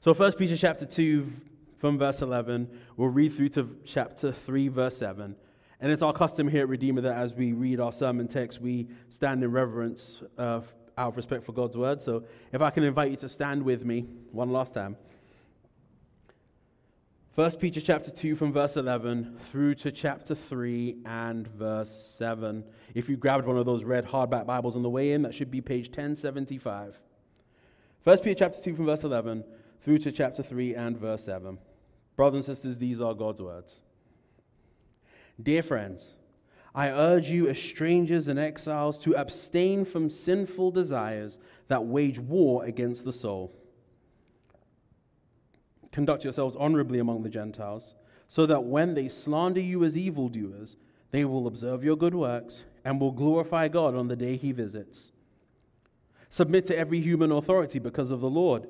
So, First Peter chapter 2, from verse 11, we'll read through to chapter 3, verse 7. And it's our custom here at Redeemer that as we read our sermon text, we stand in reverence uh, out of respect for God's word. So, if I can invite you to stand with me one last time. First Peter chapter 2 from verse 11 through to chapter 3 and verse 7. If you grabbed one of those red hardback Bibles on the way in, that should be page 1075. First Peter chapter 2 from verse 11 through to chapter 3 and verse 7. Brothers and sisters, these are God's words. Dear friends, I urge you as strangers and exiles to abstain from sinful desires that wage war against the soul Conduct yourselves honorably among the Gentiles, so that when they slander you as evildoers, they will observe your good works and will glorify God on the day he visits. Submit to every human authority because of the Lord,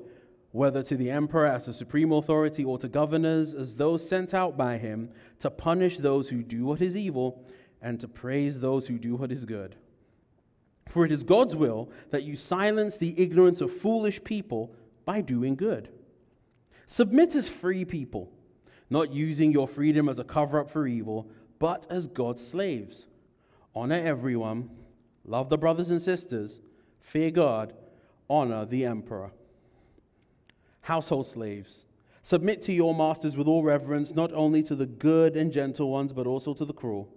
whether to the emperor as a supreme authority or to governors as those sent out by him to punish those who do what is evil and to praise those who do what is good. For it is God's will that you silence the ignorance of foolish people by doing good. Submit as free people, not using your freedom as a cover up for evil, but as God's slaves. Honor everyone, love the brothers and sisters, fear God, honor the emperor. Household slaves, submit to your masters with all reverence, not only to the good and gentle ones, but also to the cruel.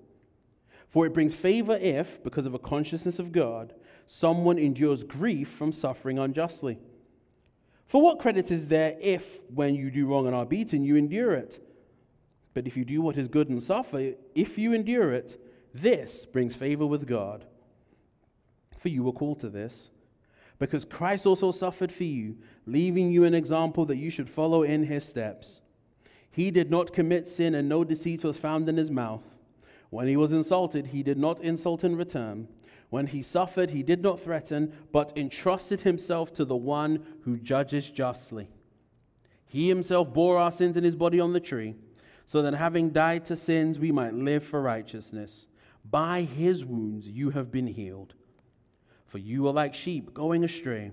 For it brings favor if, because of a consciousness of God, someone endures grief from suffering unjustly. For what credit is there if, when you do wrong and are beaten, you endure it? But if you do what is good and suffer, if you endure it, this brings favor with God. For you were called to this, because Christ also suffered for you, leaving you an example that you should follow in his steps. He did not commit sin, and no deceit was found in his mouth. When he was insulted, he did not insult in return. When he suffered, he did not threaten, but entrusted himself to the one who judges justly. He himself bore our sins in his body on the tree, so that having died to sins, we might live for righteousness. By his wounds you have been healed. For you are like sheep going astray,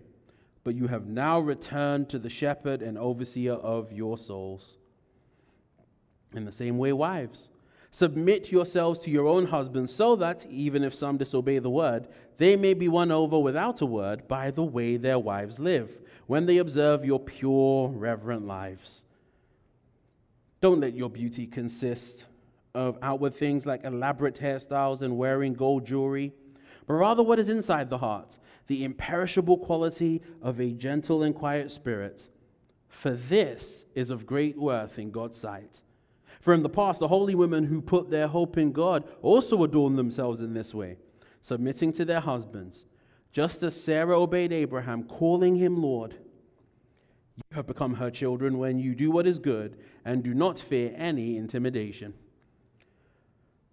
but you have now returned to the shepherd and overseer of your souls. In the same way, wives Submit yourselves to your own husbands, so that, even if some disobey the word, they may be won over without a word by the way their wives live, when they observe your pure, reverent lives. Don't let your beauty consist of outward things like elaborate hairstyles and wearing gold jewelry, but rather what is inside the heart, the imperishable quality of a gentle and quiet spirit. For this is of great worth in God's sight. For in the past, the holy women who put their hope in God also adorned themselves in this way, submitting to their husbands, just as Sarah obeyed Abraham, calling him Lord. You have become her children when you do what is good and do not fear any intimidation.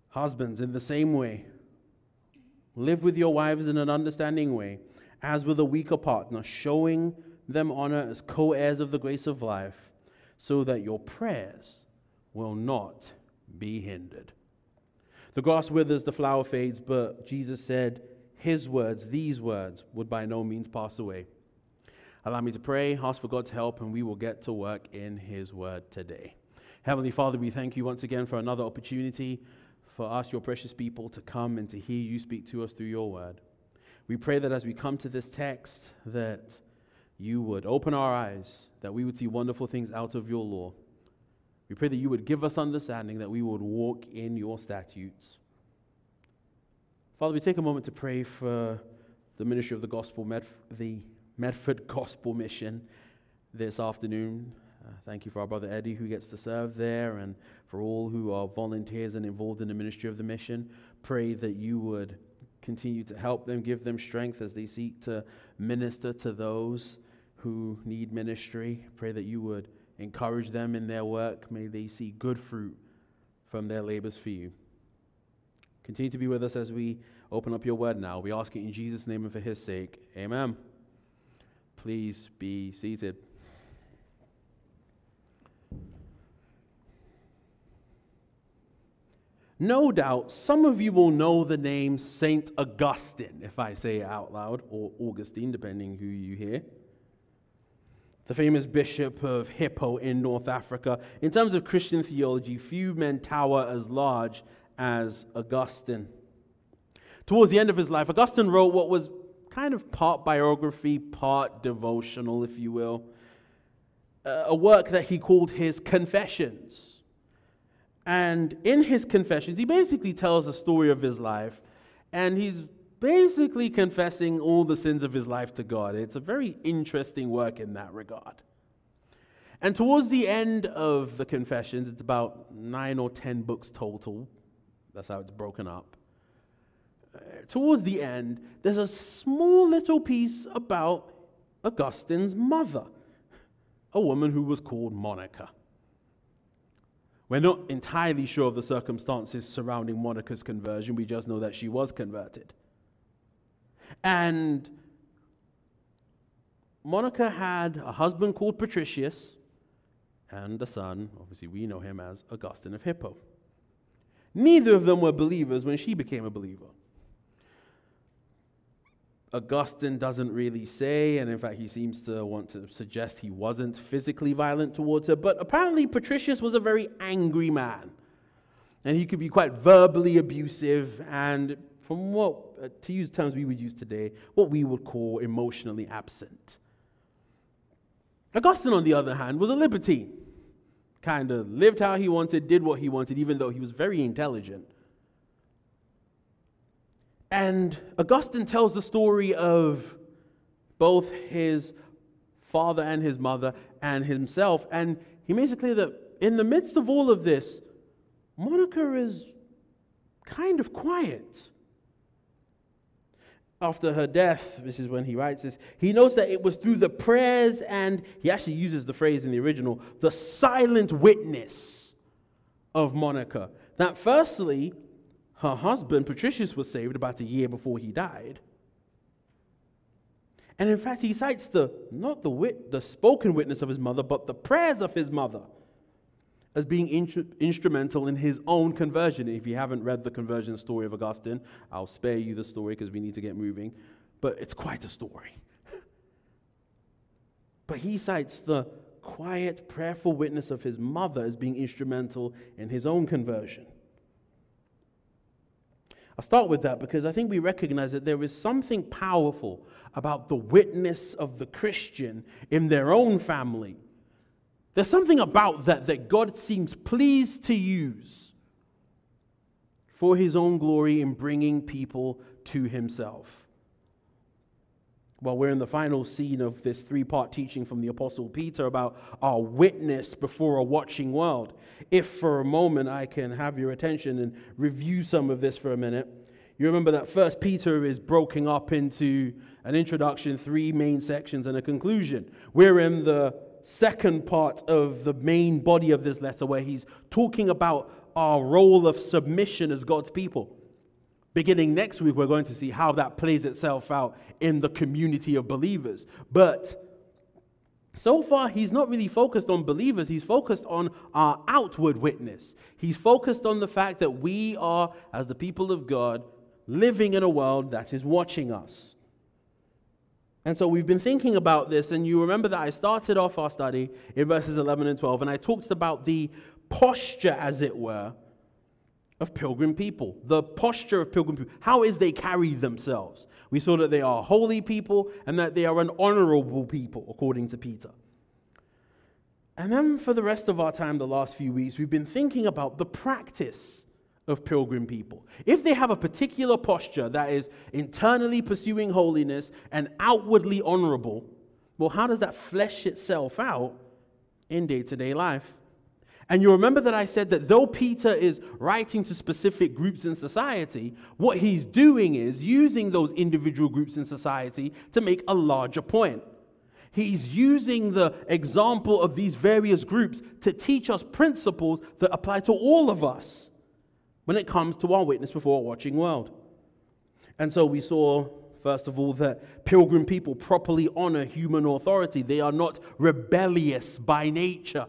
Husbands, in the same way, live with your wives in an understanding way, as with a weaker partner, showing them honor as co heirs of the grace of life, so that your prayers will not be hindered. The grass withers, the flower fades, but Jesus said, His words, these words, would by no means pass away. Allow me to pray, ask for God's help, and we will get to work in His word today. Heavenly Father, we thank you once again for another opportunity for us, your precious people, to come and to hear you speak to us through your word. We pray that as we come to this text, that you would open our eyes, that we would see wonderful things out of your law we pray that you would give us understanding, that we would walk in your statutes. Father, we take a moment to pray for the ministry of the gospel, the Medford Gospel Mission this afternoon. Uh, thank you for our brother Eddie who gets to serve there and for all who are volunteers and involved in the ministry of the mission. Pray that you would continue to help them, give them strength as they seek to minister to those who need ministry. Pray that you would Encourage them in their work. May they see good fruit from their labors for you. Continue to be with us as we open up your word now. We ask it in Jesus' name and for his sake. Amen. Please be seated. No doubt some of you will know the name St. Augustine, if I say it out loud, or Augustine, depending who you hear. the famous bishop of Hippo in North Africa. In terms of Christian theology, few men tower as large as Augustine. Towards the end of his life, Augustine wrote what was kind of part biography, part devotional, if you will, uh, a work that he called his Confessions. And in his Confessions, he basically tells the story of his life, and he's basically confessing all the sins of his life to God. It's a very interesting work in that regard. And towards the end of the Confessions, it's about nine or ten books total. That's how it's broken up. Uh, towards the end, there's a small little piece about Augustine's mother, a woman who was called Monica. We're not entirely sure of the circumstances surrounding Monica's conversion. We just know that she was converted. And Monica had a husband called Patricius and a son, obviously, we know him as Augustine of Hippo. Neither of them were believers when she became a believer. Augustine doesn't really say, and in fact, he seems to want to suggest he wasn't physically violent towards her, but apparently, Patricius was a very angry man. And he could be quite verbally abusive and from what, uh, to use terms we would use today, what we would call emotionally absent. Augustine, on the other hand, was a libertine. Kind of lived how he wanted, did what he wanted, even though he was very intelligent. And Augustine tells the story of both his father and his mother and himself. And he makes it clear that in the midst of all of this, Monica is kind of quiet after her death, this is when he writes this, he knows that it was through the prayers and he actually uses the phrase in the original, the silent witness of Monica. That firstly, her husband, Patricius, was saved about a year before he died. And in fact, he cites the not the wit, the spoken witness of his mother, but the prayers of his mother as being instrumental in his own conversion. If you haven't read the conversion story of Augustine, I'll spare you the story because we need to get moving. But it's quite a story. but he cites the quiet, prayerful witness of his mother as being instrumental in his own conversion. I'll start with that because I think we recognize that there is something powerful about the witness of the Christian in their own family there's something about that that God seems pleased to use for his own glory in bringing people to himself. Well, we're in the final scene of this three part teaching from the Apostle Peter about our witness before a watching world. If for a moment I can have your attention and review some of this for a minute, you remember that First Peter is broken up into an introduction, three main sections, and a conclusion. We're in the second part of the main body of this letter where he's talking about our role of submission as God's people. Beginning next week, we're going to see how that plays itself out in the community of believers. But so far, he's not really focused on believers, he's focused on our outward witness. He's focused on the fact that we are, as the people of God, living in a world that is watching us. And so we've been thinking about this, and you remember that I started off our study in verses 11 and 12, and I talked about the posture, as it were, of pilgrim people. The posture of pilgrim people. How is they carry themselves? We saw that they are holy people and that they are an honorable people, according to Peter. And then for the rest of our time, the last few weeks, we've been thinking about the practice of pilgrim people. If they have a particular posture that is internally pursuing holiness and outwardly honorable, well, how does that flesh itself out in day to day life? And you remember that I said that though Peter is writing to specific groups in society, what he's doing is using those individual groups in society to make a larger point. He's using the example of these various groups to teach us principles that apply to all of us when it comes to our witness before a watching world. And so we saw, first of all, that pilgrim people properly honor human authority. They are not rebellious by nature.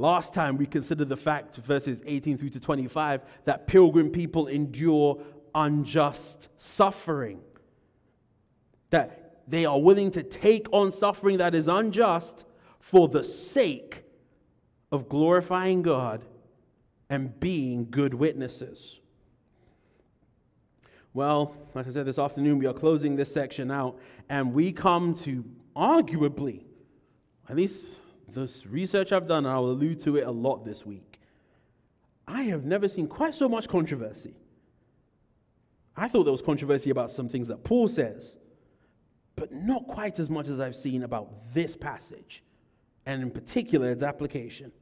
Last time we considered the fact, verses 18 through to 25, that pilgrim people endure unjust suffering. That they are willing to take on suffering that is unjust for the sake of glorifying God and being good witnesses. Well, like I said this afternoon, we are closing this section out, and we come to arguably, at least this research I've done, and I'll allude to it a lot this week. I have never seen quite so much controversy. I thought there was controversy about some things that Paul says, but not quite as much as I've seen about this passage, and in particular its application.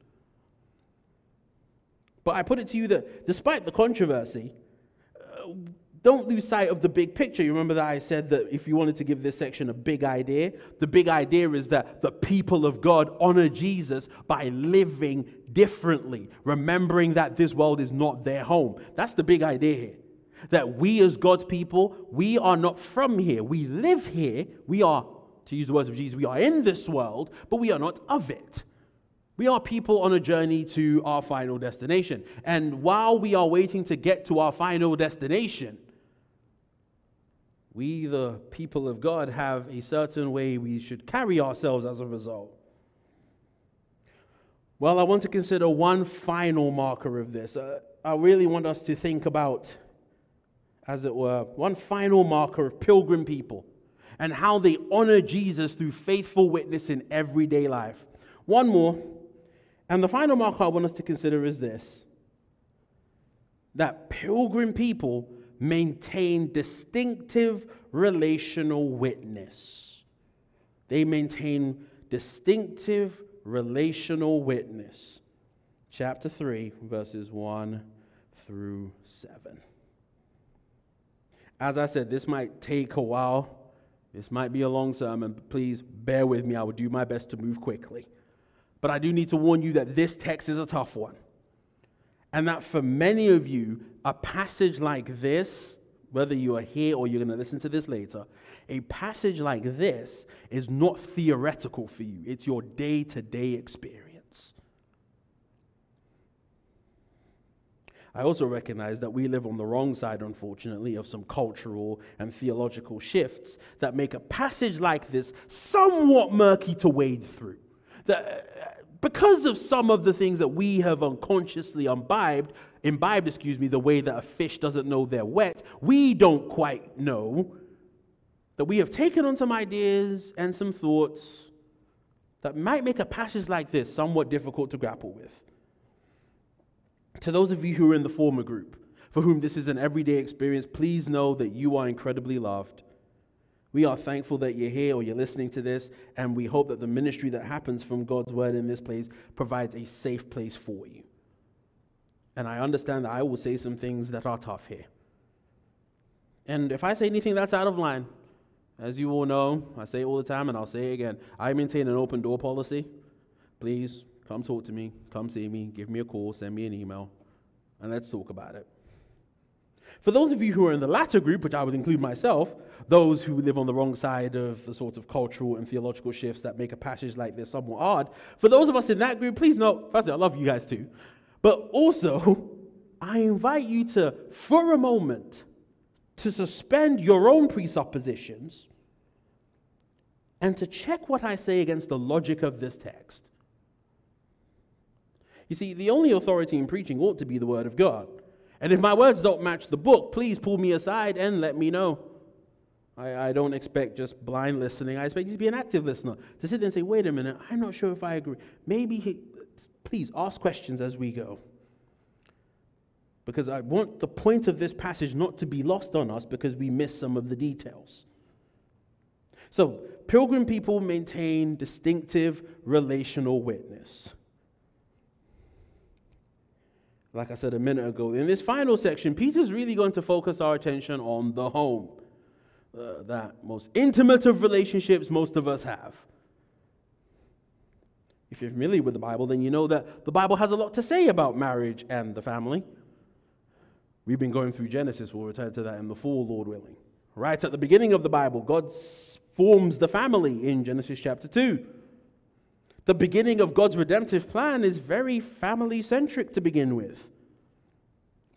But I put it to you that despite the controversy, uh, don't lose sight of the big picture. You remember that I said that if you wanted to give this section a big idea, the big idea is that the people of God honor Jesus by living differently, remembering that this world is not their home. That's the big idea here. That we, as God's people, we are not from here. We live here. We are, to use the words of Jesus, we are in this world, but we are not of it. We are people on a journey to our final destination. And while we are waiting to get to our final destination, we, the people of God, have a certain way we should carry ourselves as a result. Well, I want to consider one final marker of this. Uh, I really want us to think about, as it were, one final marker of pilgrim people and how they honor Jesus through faithful witness in everyday life. One more, and the final marker I want us to consider is this that pilgrim people maintain distinctive relational witness. They maintain distinctive relational witness. Chapter 3, verses 1 through 7. As I said, this might take a while. This might be a long sermon. Please bear with me. I will do my best to move quickly. But I do need to warn you that this text is a tough one. And that for many of you, a passage like this, whether you are here or you're going to listen to this later, a passage like this is not theoretical for you, it's your day to day experience. I also recognize that we live on the wrong side, unfortunately, of some cultural and theological shifts that make a passage like this somewhat murky to wade through. That, uh, because of some of the things that we have unconsciously imbibed, imbibed, excuse me, the way that a fish doesn't know they're wet, we don't quite know that we have taken on some ideas and some thoughts that might make a passage like this somewhat difficult to grapple with. To those of you who are in the former group, for whom this is an everyday experience, please know that you are incredibly loved. We are thankful that you're here or you're listening to this, and we hope that the ministry that happens from God's word in this place provides a safe place for you. And I understand that I will say some things that are tough here. And if I say anything that's out of line, as you all know, I say it all the time and I'll say it again. I maintain an open door policy. Please come talk to me, come see me, give me a call, send me an email, and let's talk about it. For those of you who are in the latter group, which I would include myself, those who live on the wrong side of the sort of cultural and theological shifts that make a passage like this somewhat odd, for those of us in that group, please note, firstly, I love you guys too, but also, I invite you to, for a moment, to suspend your own presuppositions and to check what I say against the logic of this text. You see, the only authority in preaching ought to be the Word of God. And if my words don't match the book, please pull me aside and let me know. I, I don't expect just blind listening. I expect you to be an active listener. To sit there and say, wait a minute, I'm not sure if I agree. Maybe, please ask questions as we go. Because I want the point of this passage not to be lost on us because we miss some of the details. So, pilgrim people maintain distinctive relational witness like I said a minute ago. In this final section, Peter's really going to focus our attention on the home, uh, that most intimate of relationships most of us have. If you're familiar with the Bible, then you know that the Bible has a lot to say about marriage and the family. We've been going through Genesis, we'll return to that in the fall, Lord willing. Right at the beginning of the Bible, God forms the family in Genesis chapter 2. The beginning of God's redemptive plan is very family centric to begin with.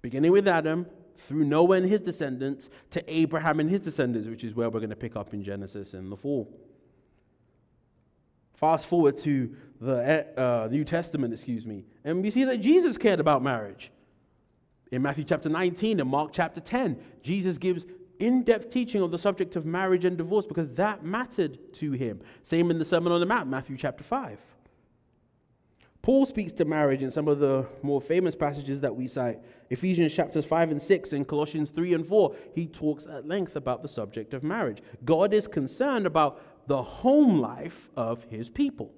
Beginning with Adam, through Noah and his descendants to Abraham and his descendants, which is where we're going to pick up in Genesis in the fall. Fast forward to the uh, New Testament, excuse me, and we see that Jesus cared about marriage. In Matthew chapter 19 and Mark chapter 10, Jesus gives in depth teaching on the subject of marriage and divorce because that mattered to him. Same in the Sermon on the Mount, Matthew chapter 5. Paul speaks to marriage in some of the more famous passages that we cite. Ephesians chapters 5 and 6 and Colossians 3 and 4, he talks at length about the subject of marriage. God is concerned about the home life of his people.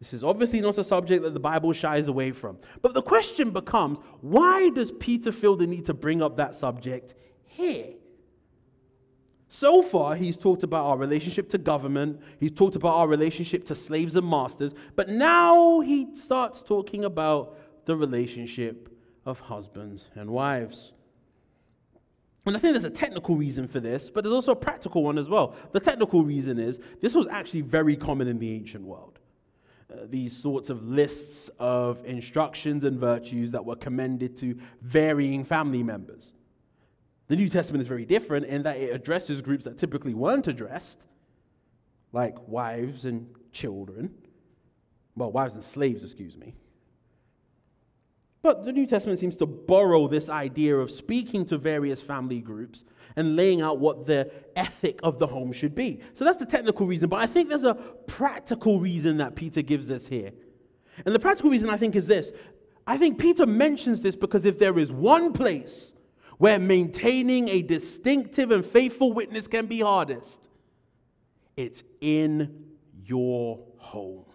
This is obviously not a subject that the Bible shies away from. But the question becomes why does Peter feel the need to bring up that subject here? So far, he's talked about our relationship to government, he's talked about our relationship to slaves and masters, but now he starts talking about the relationship of husbands and wives. And I think there's a technical reason for this, but there's also a practical one as well. The technical reason is this was actually very common in the ancient world. Uh, these sorts of lists of instructions and virtues that were commended to varying family members. The New Testament is very different in that it addresses groups that typically weren't addressed, like wives and children. Well, wives and slaves, excuse me. But the New Testament seems to borrow this idea of speaking to various family groups and laying out what the ethic of the home should be. So that's the technical reason, but I think there's a practical reason that Peter gives us here. And the practical reason I think is this I think Peter mentions this because if there is one place where maintaining a distinctive and faithful witness can be hardest, it's in your home.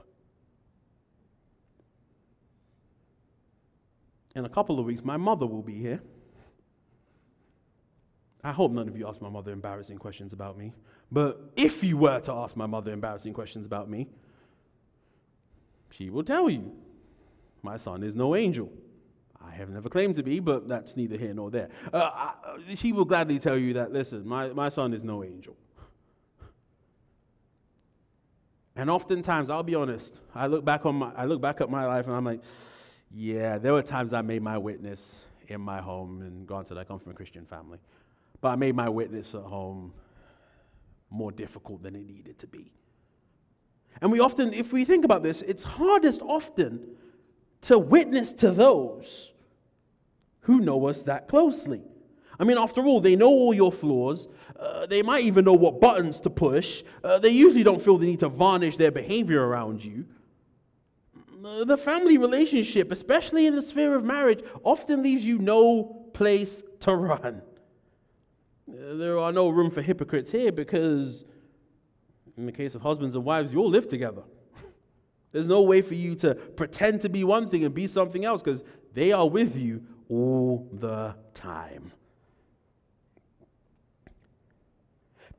In a couple of weeks, my mother will be here. I hope none of you ask my mother embarrassing questions about me. But if you were to ask my mother embarrassing questions about me, she will tell you my son is no angel. I have never claimed to be, but that's neither here nor there. Uh, I, she will gladly tell you that, listen, my, my son is no angel. And oftentimes, I'll be honest, I look back on my, I look back at my life and I'm like, yeah, there were times I made my witness in my home, and granted, I come from a Christian family, but I made my witness at home more difficult than it needed to be. And we often, if we think about this, it's hardest often to witness to those who know us that closely. I mean, after all, they know all your flaws. Uh, they might even know what buttons to push. Uh, they usually don't feel the need to varnish their behavior around you the family relationship, especially in the sphere of marriage, often leaves you no place to run. There are no room for hypocrites here because, in the case of husbands and wives, you all live together. There's no way for you to pretend to be one thing and be something else because they are with you all the time.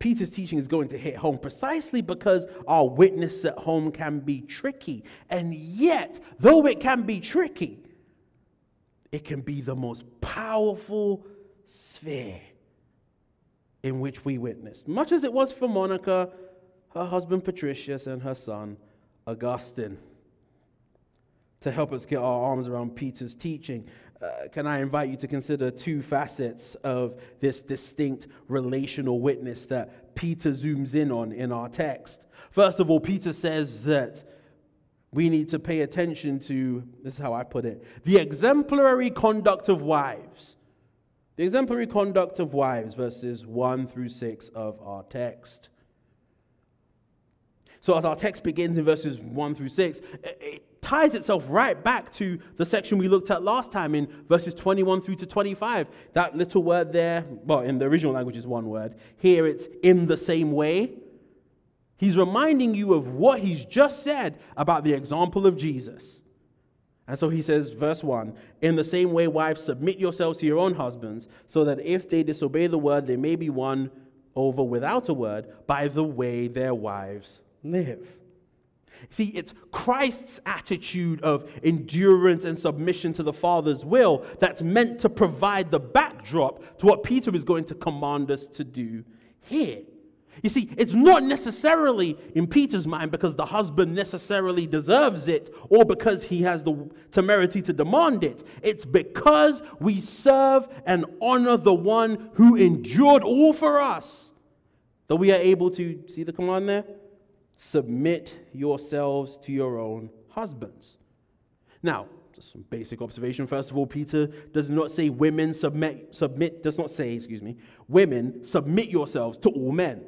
Peter's teaching is going to hit home precisely because our witness at home can be tricky. And yet, though it can be tricky, it can be the most powerful sphere in which we witnessed. Much as it was for Monica, her husband Patricius, and her son Augustine. To help us get our arms around Peter's teaching, uh, can I invite you to consider two facets of this distinct relational witness that Peter zooms in on in our text? First of all, Peter says that we need to pay attention to, this is how I put it, the exemplary conduct of wives. The exemplary conduct of wives, verses 1 through 6 of our text. So, as our text begins in verses 1 through 6, it ties itself right back to the section we looked at last time in verses 21 through to 25. That little word there, well, in the original language is one word. Here it's in the same way. He's reminding you of what he's just said about the example of Jesus. And so he says, verse 1 In the same way, wives, submit yourselves to your own husbands, so that if they disobey the word, they may be won over without a word by the way their wives live. See, it's Christ's attitude of endurance and submission to the Father's will that's meant to provide the backdrop to what Peter is going to command us to do here. You see, it's not necessarily in Peter's mind because the husband necessarily deserves it or because he has the temerity to demand it. It's because we serve and honor the one who endured all for us that we are able to, see the command there? Submit yourselves to your own husbands. Now, just some basic observation. First of all, Peter does not say women submit, submit, does not say, excuse me, women submit yourselves to all men.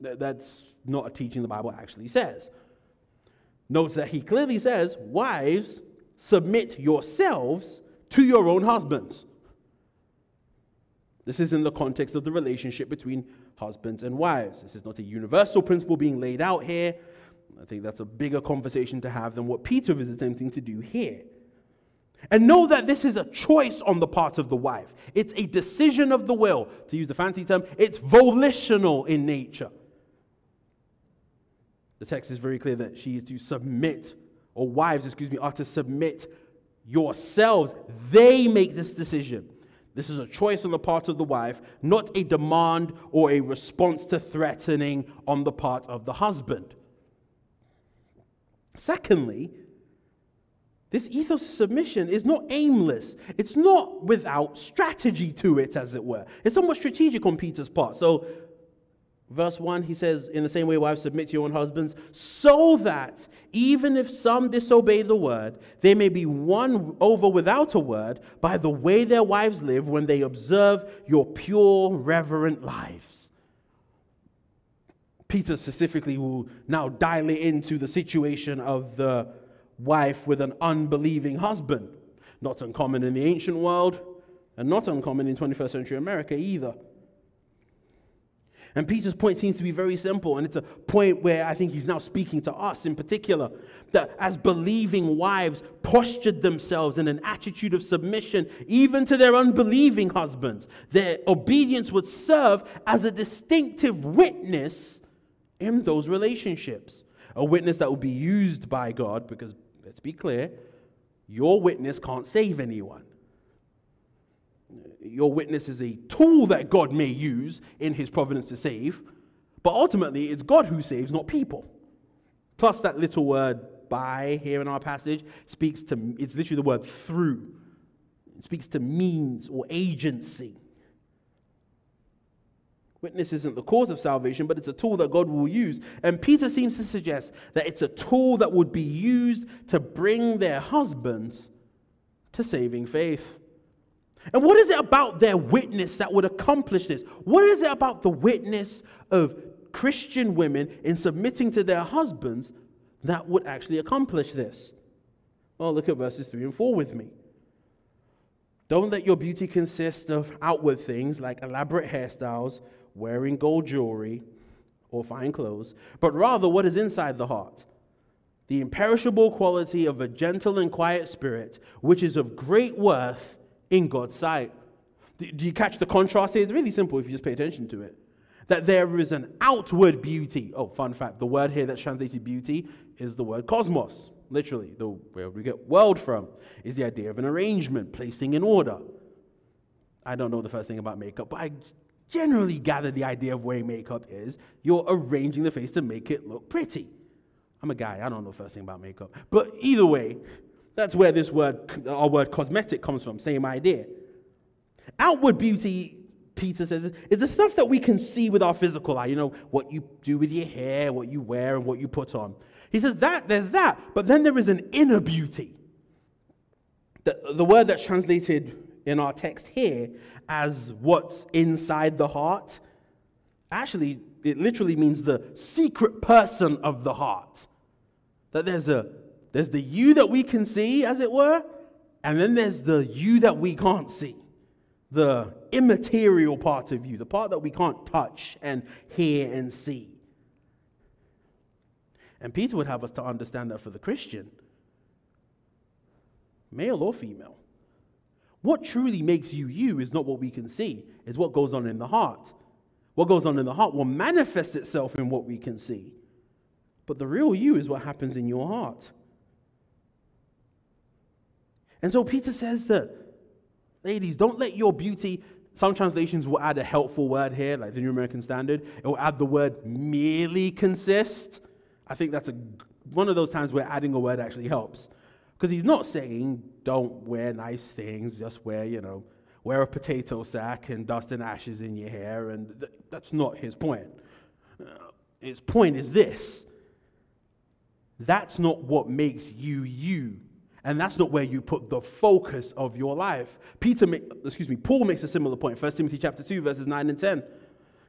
That's not a teaching the Bible actually says. Notice that he clearly says, Wives, submit yourselves to your own husbands. This is in the context of the relationship between husbands and wives. This is not a universal principle being laid out here. I think that's a bigger conversation to have than what Peter is attempting to do here. And know that this is a choice on the part of the wife. It's a decision of the will. To use the fancy term, it's volitional in nature. The text is very clear that she is to submit, or wives, excuse me, are to submit yourselves. They make this decision. This is a choice on the part of the wife, not a demand or a response to threatening on the part of the husband. Secondly, this ethos of submission is not aimless. It's not without strategy to it, as it were. It's somewhat strategic on Peter's part. So Verse 1, he says, In the same way, wives, submit to your own husbands, so that even if some disobey the word, they may be won over without a word by the way their wives live when they observe your pure, reverent lives. Peter specifically will now dial it into the situation of the wife with an unbelieving husband. Not uncommon in the ancient world, and not uncommon in 21st century America either. And Peter's point seems to be very simple, and it's a point where I think he's now speaking to us in particular. That as believing wives postured themselves in an attitude of submission, even to their unbelieving husbands, their obedience would serve as a distinctive witness in those relationships. A witness that will be used by God, because let's be clear, your witness can't save anyone your witness is a tool that God may use in his providence to save, but ultimately it's God who saves, not people. Plus, that little word by here in our passage speaks to, it's literally the word through. It speaks to means or agency. Witness isn't the cause of salvation, but it's a tool that God will use. And Peter seems to suggest that it's a tool that would be used to bring their husbands to saving faith. And what is it about their witness that would accomplish this? What is it about the witness of Christian women in submitting to their husbands that would actually accomplish this? Well, look at verses 3 and 4 with me. Don't let your beauty consist of outward things like elaborate hairstyles, wearing gold jewelry, or fine clothes, but rather what is inside the heart the imperishable quality of a gentle and quiet spirit, which is of great worth in God's sight. Do you catch the contrast here? It's really simple if you just pay attention to it. That there is an outward beauty. Oh, fun fact the word here that's translated beauty is the word cosmos. Literally, the, where we get world from is the idea of an arrangement, placing in order. I don't know the first thing about makeup, but I generally gather the idea of wearing makeup is you're arranging the face to make it look pretty. I'm a guy, I don't know the first thing about makeup. But either way, that's where this word, our word cosmetic comes from, same idea. Outward beauty, Peter says, is the stuff that we can see with our physical eye. You know, what you do with your hair, what you wear, and what you put on. He says that, there's that. But then there is an inner beauty. The, the word that's translated in our text here as what's inside the heart, actually, it literally means the secret person of the heart. That there's a there's the you that we can see, as it were, and then there's the you that we can't see. The immaterial part of you, the part that we can't touch and hear and see. And Peter would have us to understand that for the Christian, male or female, what truly makes you you is not what we can see, it's what goes on in the heart. What goes on in the heart will manifest itself in what we can see. But the real you is what happens in your heart. And so Peter says that, ladies, don't let your beauty some translations will add a helpful word here, like the New American Standard. It will add the word merely consist. I think that's a, one of those times where adding a word actually helps. Because he's not saying don't wear nice things, just wear, you know, wear a potato sack and dust and ashes in your hair. And th- that's not his point. Uh, his point is this that's not what makes you you. And that's not where you put the focus of your life. Peter, excuse me, Paul makes a similar point. 1 Timothy chapter 2, verses 9 and 10. You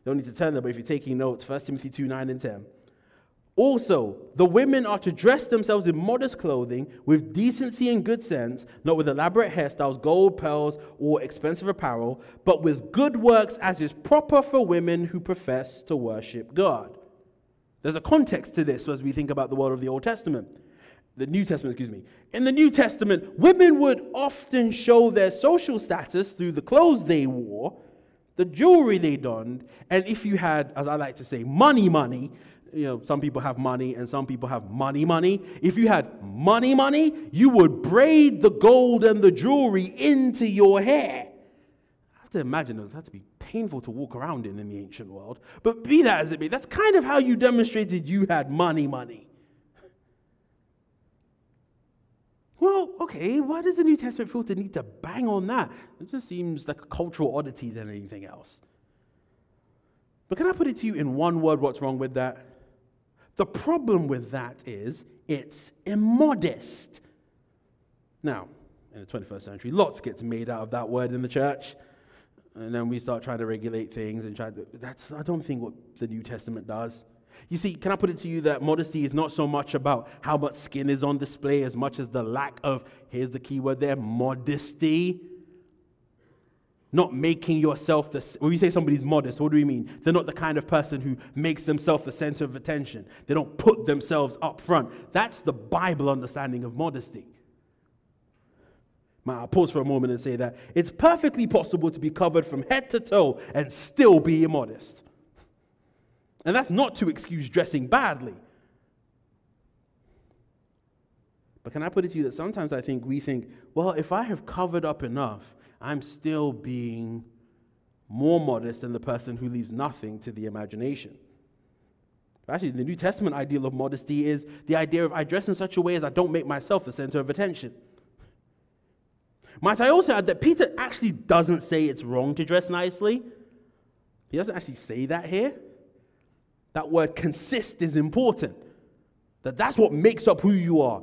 don't need to turn there, but if you're taking notes, 1 Timothy 2, 9 and 10. Also, the women are to dress themselves in modest clothing, with decency and good sense, not with elaborate hairstyles, gold, pearls, or expensive apparel, but with good works as is proper for women who profess to worship God. There's a context to this as we think about the world of the Old Testament the New Testament, excuse me. In the New Testament, women would often show their social status through the clothes they wore, the jewelry they donned, and if you had, as I like to say, money, money, you know, some people have money and some people have money, money. If you had money, money, you would braid the gold and the jewelry into your hair. I have to imagine it had to be painful to walk around in in the ancient world. But be that as it may, that's kind of how you demonstrated you had money, money. Well, okay, why does the New Testament the need to bang on that? It just seems like a cultural oddity than anything else. But can I put it to you in one word what's wrong with that? The problem with that is it's immodest. Now, in the 21st century, lots gets made out of that word in the church. And then we start trying to regulate things and try to. That's, I don't think, what the New Testament does. You see, can I put it to you that modesty is not so much about how much skin is on display as much as the lack of, here's the key word there, modesty. Not making yourself the. When we say somebody's modest, what do we mean? They're not the kind of person who makes themselves the center of attention. They don't put themselves up front. That's the Bible understanding of modesty. I'll pause for a moment and say that it's perfectly possible to be covered from head to toe and still be immodest. And that's not to excuse dressing badly. But can I put it to you that sometimes I think we think, well, if I have covered up enough, I'm still being more modest than the person who leaves nothing to the imagination. Actually, the New Testament ideal of modesty is the idea of I dress in such a way as I don't make myself the center of attention. Might I also add that Peter actually doesn't say it's wrong to dress nicely? He doesn't actually say that here. That word consist is important. That that's what makes up who you are.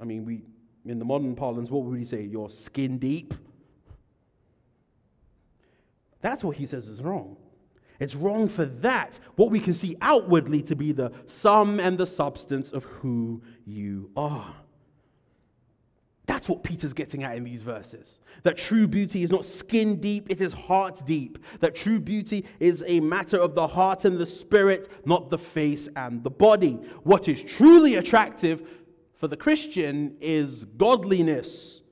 I mean, we in the modern parlance, what would he say? You're skin deep. That's what he says is wrong. It's wrong for that, what we can see outwardly to be the sum and the substance of who you are. That's what Peter's getting at in these verses. That true beauty is not skin deep, it is heart deep. That true beauty is a matter of the heart and the spirit, not the face and the body. What is truly attractive for the Christian is godliness.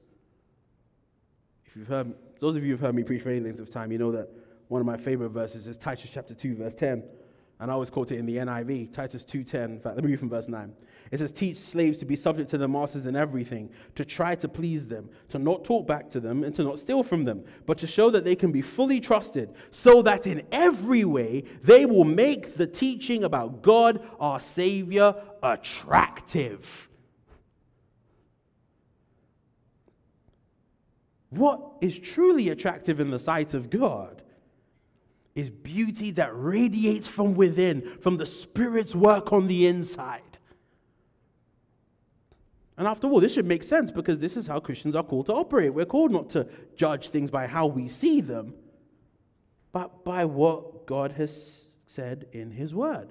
If you've heard, those of you who've heard me preach for any length of time, you know that one of my favorite verses is Titus chapter 2, verse 10. And I always quote it in the NIV, Titus 2.10. In fact, let me read from verse 9. It says, Teach slaves to be subject to their masters in everything, to try to please them, to not talk back to them, and to not steal from them, but to show that they can be fully trusted, so that in every way they will make the teaching about God, our Savior, attractive. What is truly attractive in the sight of God is beauty that radiates from within, from the Spirit's work on the inside. And after all, this should make sense because this is how Christians are called to operate. We're called not to judge things by how we see them, but by what God has said in His Word.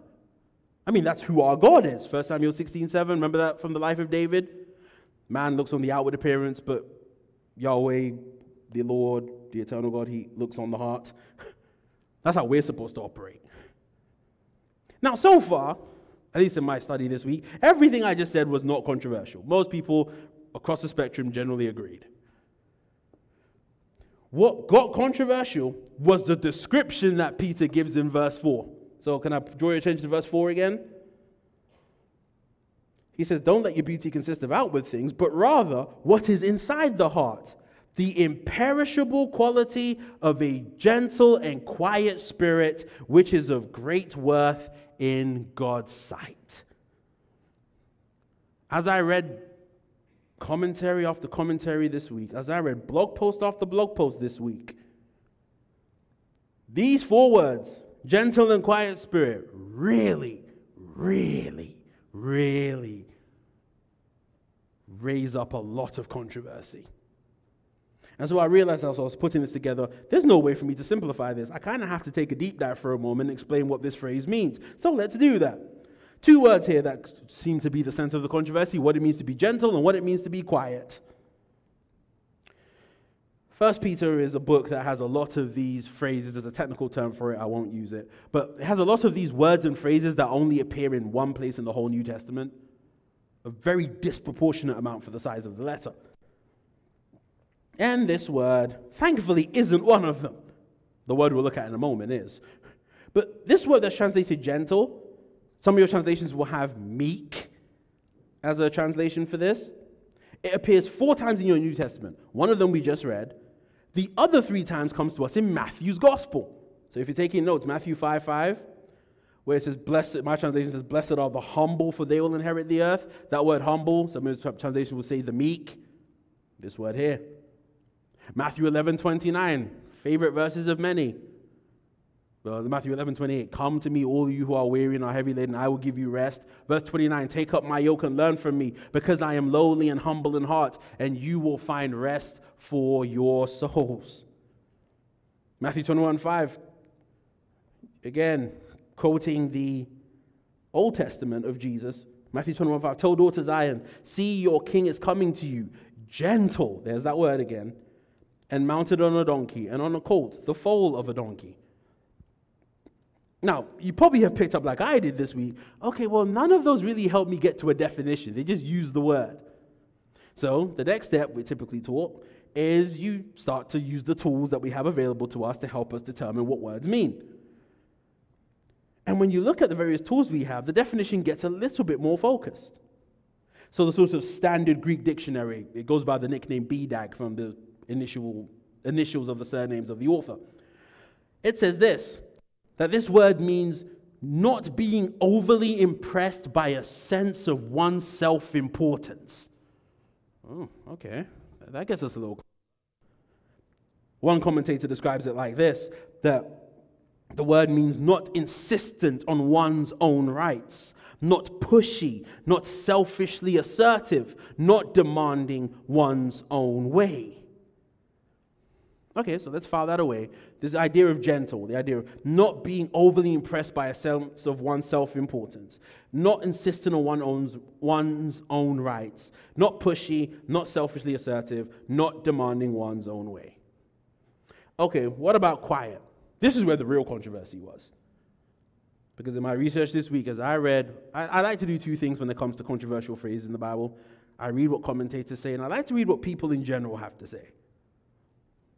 I mean, that's who our God is. 1 Samuel 16 7, remember that from the life of David? Man looks on the outward appearance, but Yahweh, the Lord, the eternal God, He looks on the heart. That's how we're supposed to operate. Now, so far, at least in my study this week, everything I just said was not controversial. Most people across the spectrum generally agreed. What got controversial was the description that Peter gives in verse 4. So, can I draw your attention to verse 4 again? He says, Don't let your beauty consist of outward things, but rather what is inside the heart the imperishable quality of a gentle and quiet spirit, which is of great worth in God's sight. As I read commentary after commentary this week, as I read blog post after blog post this week, these four words, gentle and quiet spirit, really, really, really raise up a lot of controversy. And so I realized as I was putting this together, there's no way for me to simplify this. I kind of have to take a deep dive for a moment and explain what this phrase means. So let's do that. Two words here that seem to be the center of the controversy what it means to be gentle and what it means to be quiet. First Peter is a book that has a lot of these phrases. There's a technical term for it, I won't use it. But it has a lot of these words and phrases that only appear in one place in the whole New Testament. A very disproportionate amount for the size of the letter. And this word, thankfully, isn't one of them. The word we'll look at in a moment is. But this word that's translated gentle, some of your translations will have meek as a translation for this. It appears four times in your New Testament. One of them we just read. The other three times comes to us in Matthew's Gospel. So if you're taking notes, Matthew 5 5, where it says, Blessed, my translation says, Blessed are the humble, for they will inherit the earth. That word humble, some of your translations will say the meek. This word here. Matthew 11, 29, favorite verses of many. Well, Matthew 11, 28, come to me, all you who are weary and are heavy laden, I will give you rest. Verse 29, take up my yoke and learn from me, because I am lowly and humble in heart, and you will find rest for your souls. Matthew 21, 5, again, quoting the Old Testament of Jesus, Matthew 21, 5, tell daughter Zion, see your king is coming to you, gentle, there's that word again, and mounted on a donkey, and on a colt, the foal of a donkey. Now, you probably have picked up, like I did this week, okay, well, none of those really help me get to a definition. They just use the word. So, the next step we typically taught is you start to use the tools that we have available to us to help us determine what words mean. And when you look at the various tools we have, the definition gets a little bit more focused. So, the sort of standard Greek dictionary, it goes by the nickname BDAG from the initial, initials of the surnames of the author. It says this that this word means not being overly impressed by a sense of one's self importance. Oh, okay. That gets us a little. One commentator describes it like this that the word means not insistent on one's own rights, not pushy, not selfishly assertive, not demanding one's own way. Okay, so let's file that away. This idea of gentle, the idea of not being overly impressed by a sense of one's self importance, not insisting on one's own rights, not pushy, not selfishly assertive, not demanding one's own way. Okay, what about quiet? This is where the real controversy was. Because in my research this week, as I read, I, I like to do two things when it comes to controversial phrases in the Bible. I read what commentators say, and I like to read what people in general have to say.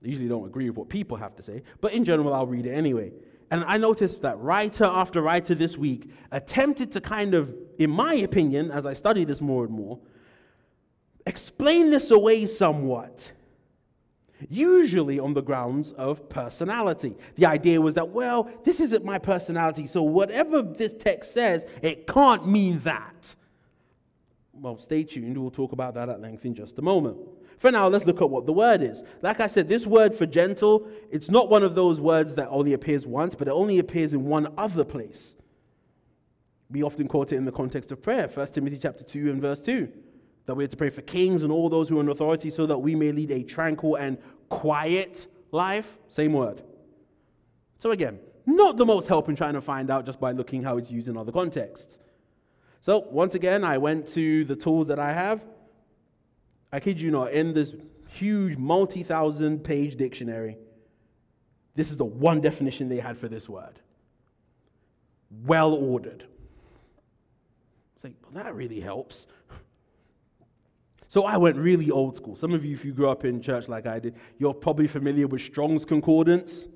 I usually don't agree with what people have to say, but in general, I'll read it anyway. And I noticed that writer after writer this week attempted to kind of, in my opinion, as I study this more and more, explain this away somewhat. Usually on the grounds of personality. The idea was that, well, this isn't my personality, so whatever this text says, it can't mean that. Well, stay tuned. We'll talk about that at length in just a moment. For now, let's look at what the word is. Like I said, this word for gentle, it's not one of those words that only appears once, but it only appears in one other place. We often quote it in the context of prayer, 1 Timothy chapter 2 and verse 2, that we have to pray for kings and all those who are in authority so that we may lead a tranquil and quiet life. Same word. So again, not the most help in trying to find out just by looking how it's used in other contexts. So once again, I went to the tools that I have I kid you not, in this huge multi thousand page dictionary, this is the one definition they had for this word well ordered. It's like, well, that really helps. So I went really old school. Some of you, if you grew up in church like I did, you're probably familiar with Strong's Concordance.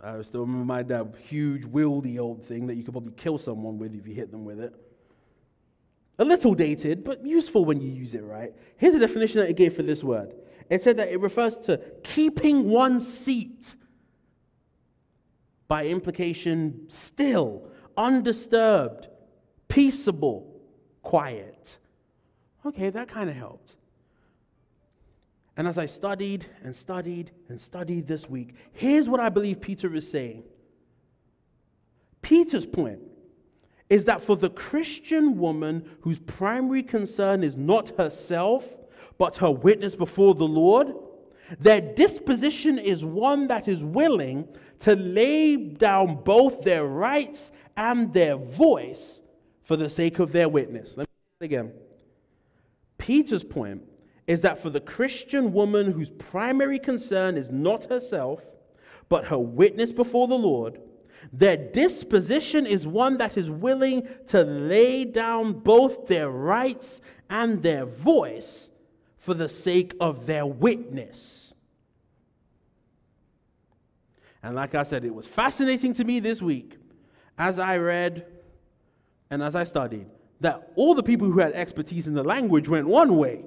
I still remember my dad, huge, wieldy old thing that you could probably kill someone with if you hit them with it. A little dated, but useful when you use it right. Here's a definition that it gave for this word it said that it refers to keeping one's seat. By implication, still, undisturbed, peaceable, quiet. Okay, that kind of helped. And as I studied and studied and studied this week, here's what I believe Peter is saying. Peter's point is that for the Christian woman whose primary concern is not herself, but her witness before the Lord, their disposition is one that is willing to lay down both their rights and their voice for the sake of their witness. Let me say it again. Peter's point is that for the Christian woman whose primary concern is not herself, but her witness before the Lord, their disposition is one that is willing to lay down both their rights and their voice for the sake of their witness. And like I said, it was fascinating to me this week as I read and as I studied that all the people who had expertise in the language went one way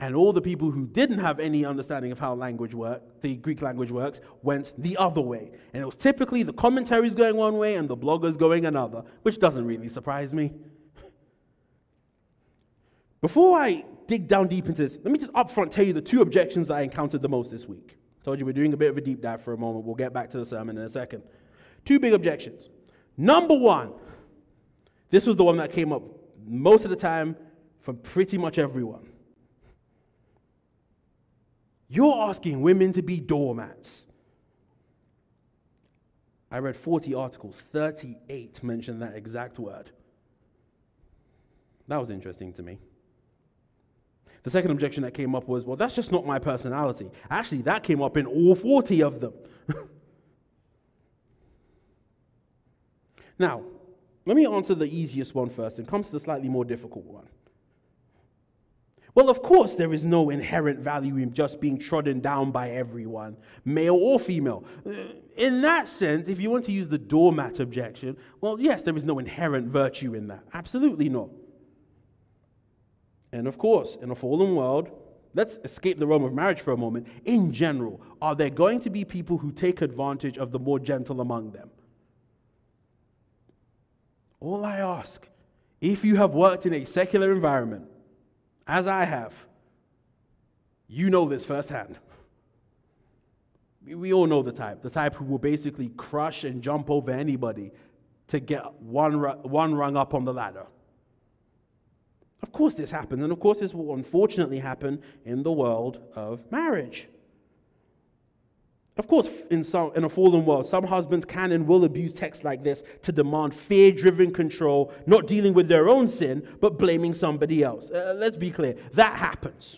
and all the people who didn't have any understanding of how language work, the Greek language works, went the other way. And it was typically the commentaries going one way and the bloggers going another, which doesn't really surprise me. Before I dig down deep into this, let me just upfront tell you the two objections that I encountered the most this week. I told you we're doing a bit of a deep dive for a moment. We'll get back to the sermon in a second. Two big objections. Number one, this was the one that came up most of the time from pretty much everyone. You're asking women to be doormats. I read 40 articles, 38 mentioned that exact word. That was interesting to me. The second objection that came up was, well, that's just not my personality. Actually, that came up in all 40 of them. now, let me answer the easiest one first and come to the slightly more difficult one. Well, of course, there is no inherent value in just being trodden down by everyone, male or female. Uh, in that sense, if you want to use the doormat objection, well, yes, there is no inherent virtue in that. Absolutely not. And of course, in a fallen world, let's escape the realm of marriage for a moment. In general, are there going to be people who take advantage of the more gentle among them? All I ask, if you have worked in a secular environment, as I have, you know this firsthand. We all know the type, the type who will basically crush and jump over anybody to get one, one rung up on the ladder. Of course, this happens, and of course, this will unfortunately happen in the world of marriage. Of course, in, some, in a fallen world, some husbands can and will abuse texts like this to demand fear driven control, not dealing with their own sin, but blaming somebody else. Uh, let's be clear that happens.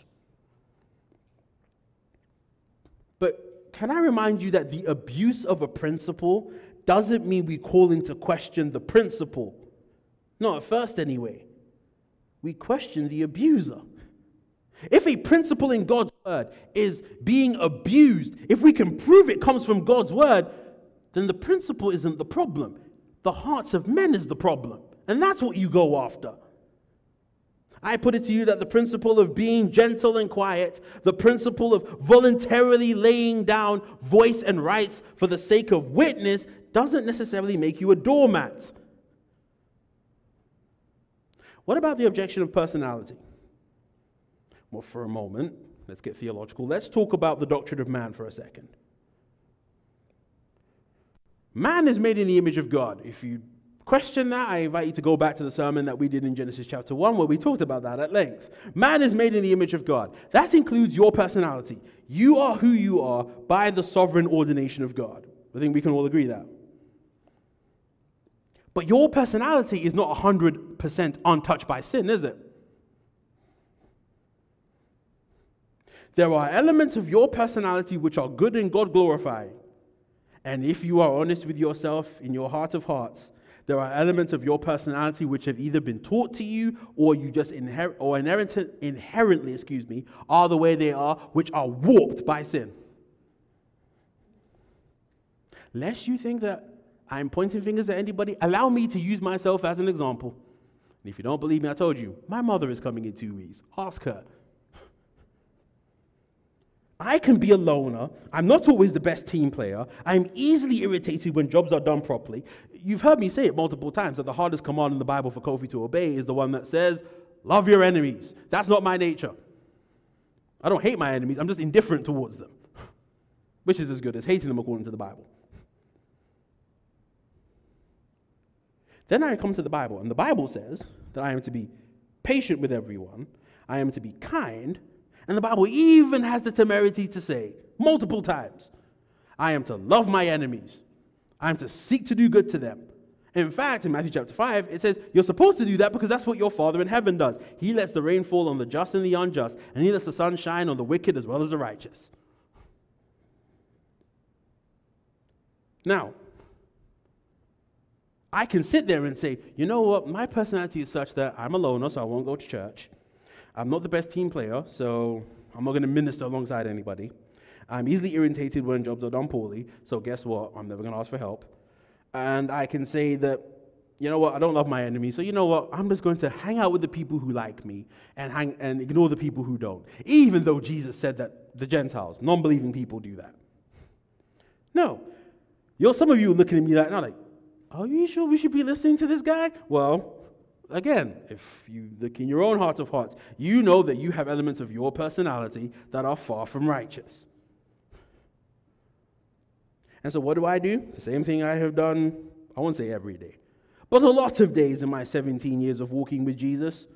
But can I remind you that the abuse of a principle doesn't mean we call into question the principle? Not at first, anyway. We question the abuser. If a principle in God's word is being abused, if we can prove it comes from God's word, then the principle isn't the problem. The hearts of men is the problem. And that's what you go after. I put it to you that the principle of being gentle and quiet, the principle of voluntarily laying down voice and rights for the sake of witness, doesn't necessarily make you a doormat. What about the objection of personality? Well, for a moment, let's get theological. Let's talk about the doctrine of man for a second. Man is made in the image of God. If you question that, I invite you to go back to the sermon that we did in Genesis chapter 1, where we talked about that at length. Man is made in the image of God. That includes your personality. You are who you are by the sovereign ordination of God. I think we can all agree that. But your personality is not 100% untouched by sin, is it? There are elements of your personality which are good and God glorifying. And if you are honest with yourself in your heart of hearts, there are elements of your personality which have either been taught to you or you just inherit or inherent, inherently, excuse me, are the way they are, which are warped by sin. Lest you think that I'm pointing fingers at anybody, allow me to use myself as an example. And if you don't believe me, I told you, my mother is coming in two weeks. Ask her. I can be a loner. I'm not always the best team player. I'm easily irritated when jobs are done properly. You've heard me say it multiple times that the hardest command in the Bible for Kofi to obey is the one that says, Love your enemies. That's not my nature. I don't hate my enemies, I'm just indifferent towards them, which is as good as hating them according to the Bible. Then I come to the Bible, and the Bible says that I am to be patient with everyone, I am to be kind, and the Bible even has the temerity to say multiple times, I am to love my enemies, I am to seek to do good to them. In fact, in Matthew chapter 5, it says you're supposed to do that because that's what your Father in heaven does. He lets the rain fall on the just and the unjust, and He lets the sun shine on the wicked as well as the righteous. Now, I can sit there and say, you know what, my personality is such that I'm a loner, so I won't go to church. I'm not the best team player, so I'm not going to minister alongside anybody. I'm easily irritated when jobs are done poorly, so guess what? I'm never going to ask for help. And I can say that, you know what, I don't love my enemies, so you know what, I'm just going to hang out with the people who like me and, hang, and ignore the people who don't. Even though Jesus said that the Gentiles, non believing people, do that. No. You know, some of you are looking at me now, like, are you sure we should be listening to this guy? Well, again, if you look in your own heart of hearts, you know that you have elements of your personality that are far from righteous. And so, what do I do? The same thing I have done, I won't say every day, but a lot of days in my 17 years of walking with Jesus.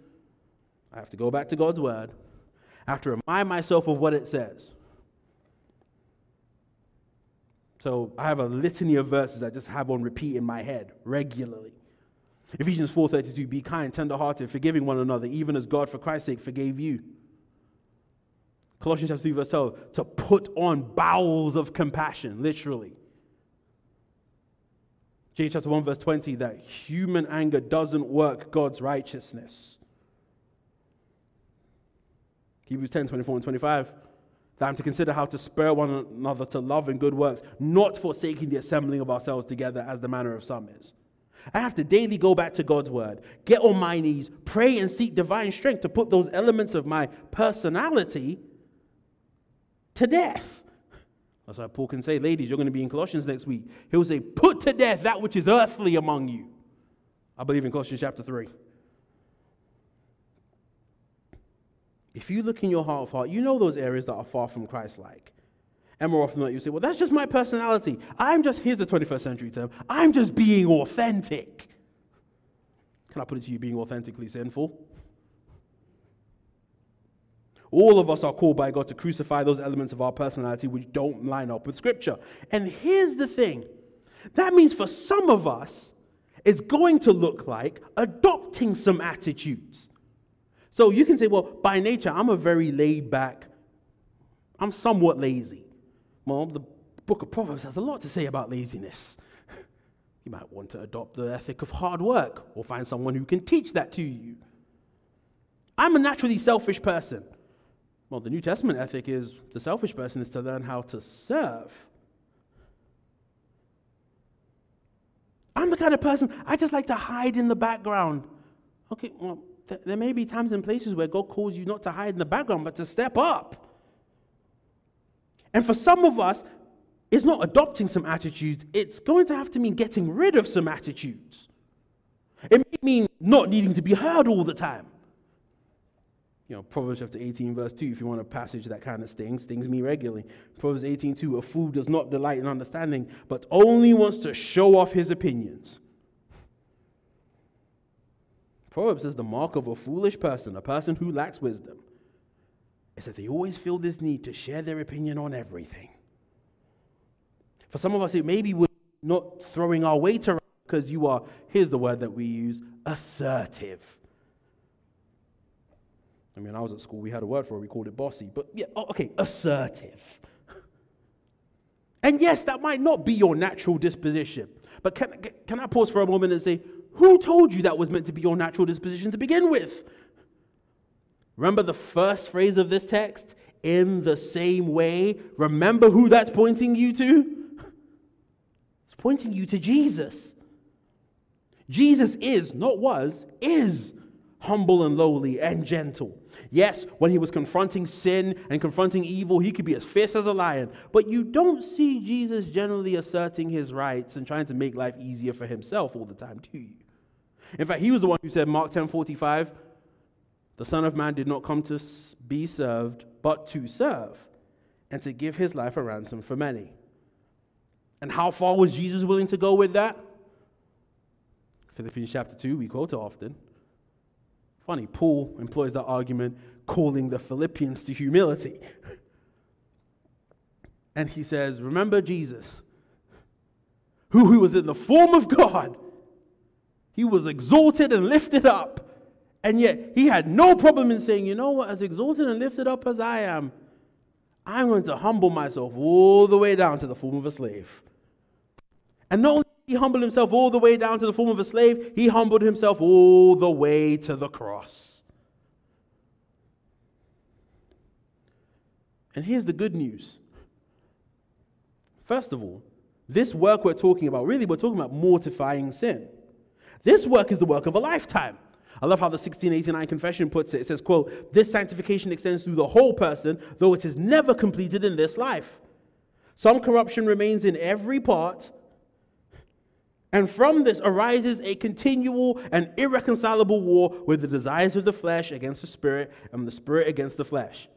I have to go back to God's word. I have to remind myself of what it says. So I have a litany of verses I just have on repeat in my head regularly. Ephesians 4:32 be kind, tender-hearted, forgiving one another, even as God for Christ's sake forgave you. Colossians chapter 3 verse 12 to put on bowels of compassion, literally. James chapter 1 verse 20 that human anger doesn't work God's righteousness. Hebrews 10 24 and 25 that I'm to consider how to spur one another to love and good works, not forsaking the assembling of ourselves together as the manner of some is. I have to daily go back to God's word, get on my knees, pray and seek divine strength to put those elements of my personality to death. That's why Paul can say, ladies, you're going to be in Colossians next week. He'll say, put to death that which is earthly among you. I believe in Colossians chapter 3. If you look in your heart of heart, you know those areas that are far from Christ like. And more often than not, you say, well, that's just my personality. I'm just, here's the 21st century term, I'm just being authentic. Can I put it to you, being authentically sinful? All of us are called by God to crucify those elements of our personality which don't line up with Scripture. And here's the thing that means for some of us, it's going to look like adopting some attitudes. So you can say, well, by nature, I'm a very laid back, I'm somewhat lazy. Well, the book of Proverbs has a lot to say about laziness. You might want to adopt the ethic of hard work or find someone who can teach that to you. I'm a naturally selfish person. Well, the New Testament ethic is the selfish person is to learn how to serve. I'm the kind of person, I just like to hide in the background. Okay, well, th- there may be times and places where God calls you not to hide in the background, but to step up. And for some of us, it's not adopting some attitudes, it's going to have to mean getting rid of some attitudes. It may mean not needing to be heard all the time. You know, Proverbs chapter 18, verse 2, if you want a passage that kind of stings, stings me regularly. Proverbs 18, 2, a fool does not delight in understanding, but only wants to show off his opinions. Proverbs is the mark of a foolish person, a person who lacks wisdom, is that they always feel this need to share their opinion on everything. For some of us, it maybe we're not throwing our weight around because you are, here's the word that we use, assertive. I mean, I was at school, we had a word for it, we called it bossy, but yeah, oh, okay, assertive. And yes, that might not be your natural disposition. But can, can I pause for a moment and say, who told you that was meant to be your natural disposition to begin with? Remember the first phrase of this text? In the same way. Remember who that's pointing you to? It's pointing you to Jesus. Jesus is, not was, is humble and lowly and gentle. Yes, when he was confronting sin and confronting evil, he could be as fierce as a lion. But you don't see Jesus generally asserting his rights and trying to make life easier for himself all the time, do you? In fact, he was the one who said, Mark 10 45, the Son of Man did not come to be served, but to serve, and to give his life a ransom for many. And how far was Jesus willing to go with that? Philippians chapter 2, we quote often. Funny, Paul employs that argument, calling the Philippians to humility. and he says, Remember Jesus, who, who was in the form of God. He was exalted and lifted up. And yet, he had no problem in saying, You know what? As exalted and lifted up as I am, I'm going to humble myself all the way down to the form of a slave. And not only he humbled himself all the way down to the form of a slave, he humbled himself all the way to the cross. And here's the good news. First of all, this work we're talking about, really, we're talking about mortifying sin. This work is the work of a lifetime. I love how the 1689 confession puts it. It says, quote, this sanctification extends through the whole person, though it is never completed in this life. Some corruption remains in every part, and from this arises a continual and irreconcilable war with the desires of the flesh against the spirit and the spirit against the flesh.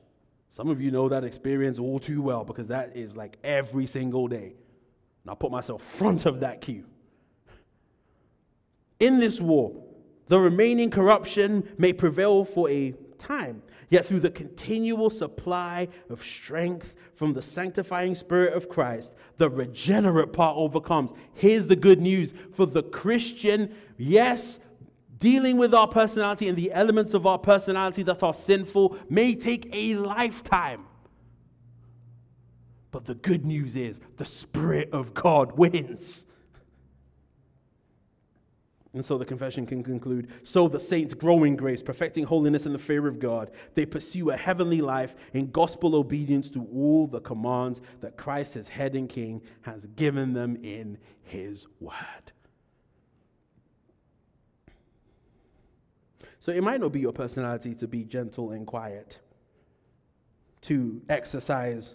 Some of you know that experience all too well because that is like every single day. And I put myself front of that queue. In this war, the remaining corruption may prevail for a time, yet through the continual supply of strength from the sanctifying Spirit of Christ, the regenerate part overcomes. Here's the good news for the Christian, yes, dealing with our personality and the elements of our personality that are sinful may take a lifetime. But the good news is the Spirit of God wins. And so the confession can conclude So the saints grow in grace, perfecting holiness in the fear of God. They pursue a heavenly life in gospel obedience to all the commands that Christ, his head and king, has given them in his word. So it might not be your personality to be gentle and quiet, to exercise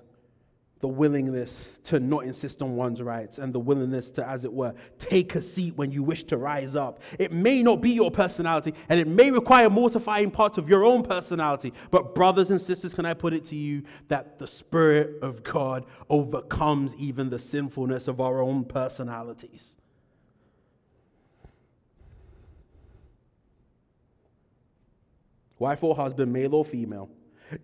the willingness to not insist on one's rights and the willingness to, as it were, take a seat when you wish to rise up. It may not be your personality and it may require mortifying parts of your own personality. But, brothers and sisters, can I put it to you that the Spirit of God overcomes even the sinfulness of our own personalities? Wife or husband, male or female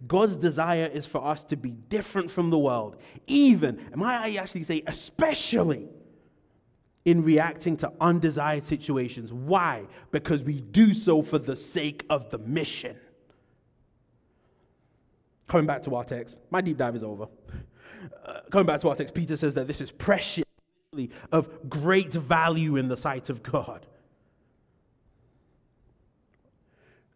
God's desire is for us to be different from the world, even, might I actually say, especially in reacting to undesired situations. Why? Because we do so for the sake of the mission. Coming back to our text, my deep dive is over. Uh, coming back to our text, Peter says that this is precious, of great value in the sight of God.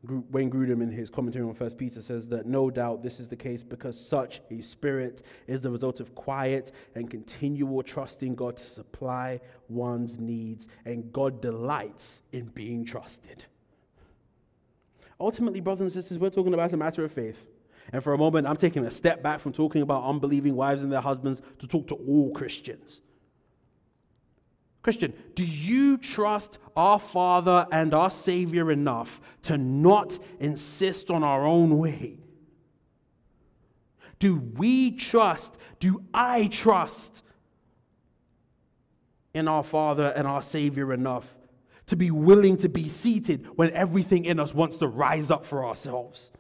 Wayne Grudem, in his commentary on First Peter, says that no doubt this is the case because such a spirit is the result of quiet and continual trusting God to supply one's needs, and God delights in being trusted. Ultimately, brothers and sisters, we're talking about a matter of faith. And for a moment, I'm taking a step back from talking about unbelieving wives and their husbands to talk to all Christians. Christian, do you trust our Father and our Savior enough to not insist on our own way? Do we trust, do I trust in our Father and our Savior enough to be willing to be seated when everything in us wants to rise up for ourselves?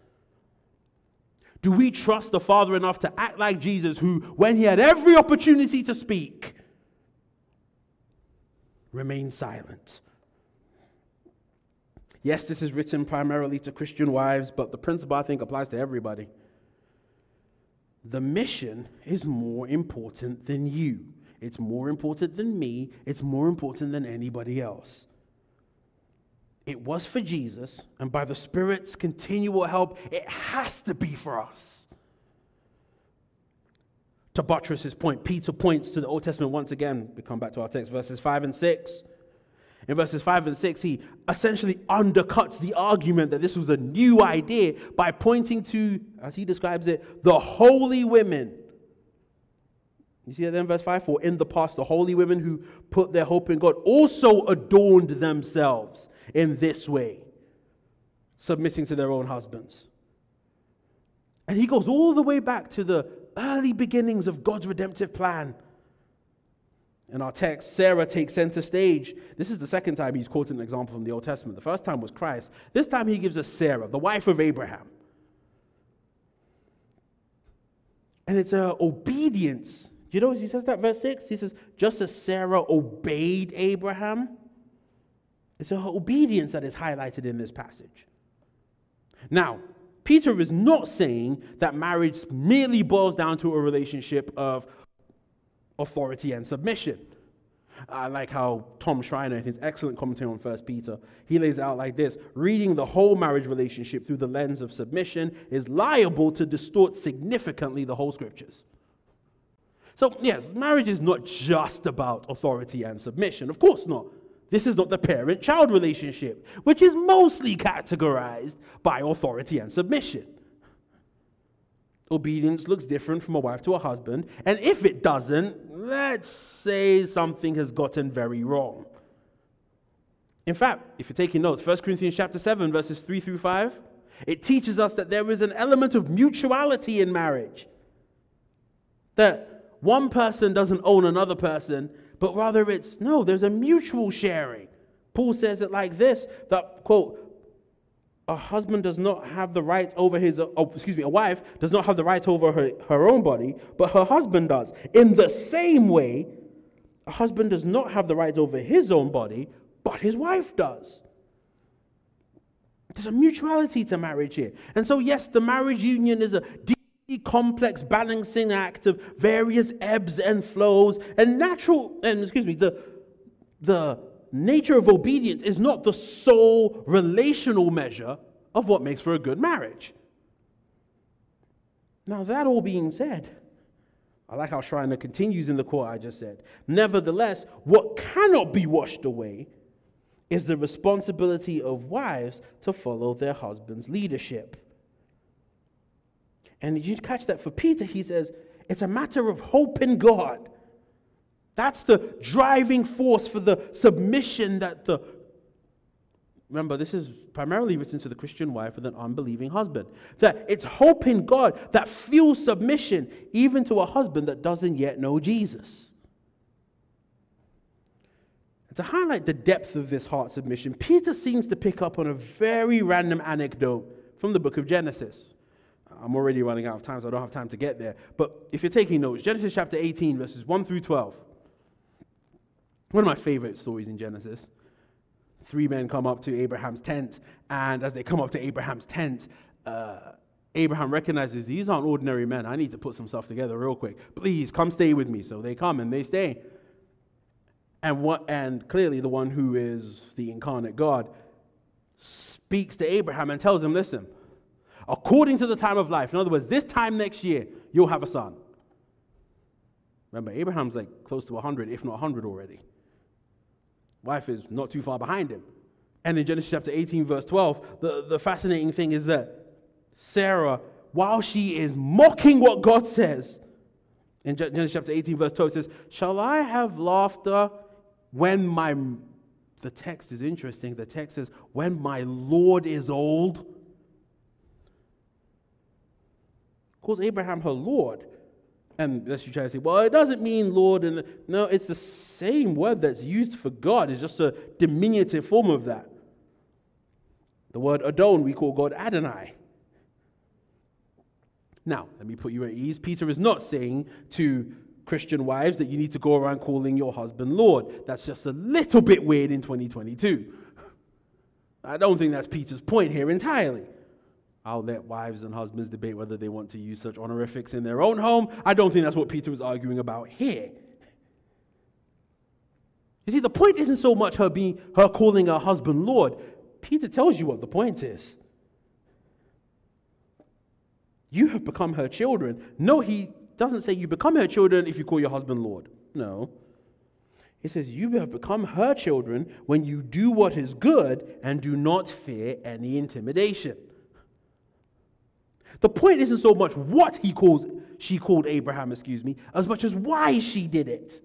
Do we trust the Father enough to act like Jesus, who, when he had every opportunity to speak, remain silent. Yes, this is written primarily to Christian wives, but the principle I think applies to everybody. The mission is more important than you. It's more important than me. It's more important than anybody else. It was for Jesus, and by the Spirit's continual help, it has to be for us. To buttress his point, Peter points to the Old Testament once again. We come back to our text, verses 5 and 6. In verses 5 and 6, he essentially undercuts the argument that this was a new idea by pointing to, as he describes it, the holy women. You see that in verse 5? For in the past, the holy women who put their hope in God also adorned themselves in this way, submitting to their own husbands. And he goes all the way back to the early beginnings of God's redemptive plan in our text, Sarah takes center stage. This is the second time he's quoted an example from the Old Testament. The first time was Christ. This time he gives us Sarah, the wife of Abraham. And it's a obedience. You know, he says that verse 6? He says, just as Sarah obeyed Abraham, it's her obedience that is highlighted in this passage. Now, Peter is not saying that marriage merely boils down to a relationship of authority and submission. I like how Tom Schreiner, in his excellent commentary on 1 Peter, he lays out like this reading the whole marriage relationship through the lens of submission is liable to distort significantly the whole scriptures. So, yes, marriage is not just about authority and submission. Of course not. This is not the parent child relationship, which is mostly categorized by authority and submission obedience looks different from a wife to a husband. And if it doesn't, let's say something has gotten very wrong. In fact, if you're taking notes, 1 Corinthians chapter 7, verses 3 through 5, it teaches us that there is an element of mutuality in marriage. That one person doesn't own another person, but rather it's no, there's a mutual sharing. Paul says it like this that, quote, a husband does not have the right over his, uh, oh, excuse me, a wife does not have the right over her, her own body, but her husband does. In the same way, a husband does not have the right over his own body, but his wife does. There's a mutuality to marriage here. And so, yes, the marriage union is a deeply complex balancing act of various ebbs and flows and natural, and excuse me, the, the nature of obedience is not the sole relational measure of what makes for a good marriage. Now, that all being said, I like how Schreiner continues in the quote I just said. Nevertheless, what cannot be washed away is the responsibility of wives to follow their husband's leadership. And you catch that for Peter? He says, it's a matter of hope in God that's the driving force for the submission that the. Remember, this is primarily written to the Christian wife with an unbelieving husband. That it's hope in God that fuels submission even to a husband that doesn't yet know Jesus. And to highlight the depth of this heart submission, Peter seems to pick up on a very random anecdote from the book of Genesis. I'm already running out of time, so I don't have time to get there. But if you're taking notes, Genesis chapter 18, verses 1 through 12. One of my favorite stories in Genesis. Three men come up to Abraham's tent, and as they come up to Abraham's tent, uh, Abraham recognizes these aren't ordinary men. I need to put some stuff together real quick. Please come stay with me. So they come and they stay. And what and clearly the one who is the incarnate God speaks to Abraham and tells him, listen, according to the time of life, in other words, this time next year, you'll have a son. Remember, Abraham's like close to 100, if not 100 already. Wife is not too far behind him. And in Genesis chapter 18, verse 12, the, the fascinating thing is that Sarah, while she is mocking what God says, in Genesis chapter 18, verse 12, says, Shall I have laughter when my. The text is interesting. The text says, When my Lord is old. Calls Abraham her Lord. And unless you try to say, well, it doesn't mean Lord. And no, it's the same word that's used for God. It's just a diminutive form of that. The word Adon, we call God Adonai. Now, let me put you at ease. Peter is not saying to Christian wives that you need to go around calling your husband Lord. That's just a little bit weird in 2022. I don't think that's Peter's point here entirely. I'll let wives and husbands debate whether they want to use such honorifics in their own home. I don't think that's what Peter was arguing about here. You see, the point isn't so much her being her calling her husband Lord. Peter tells you what the point is. You have become her children. No, he doesn't say you become her children if you call your husband Lord. No. He says, You have become her children when you do what is good and do not fear any intimidation. The point isn't so much what he calls, she called Abraham, excuse me, as much as why she did it.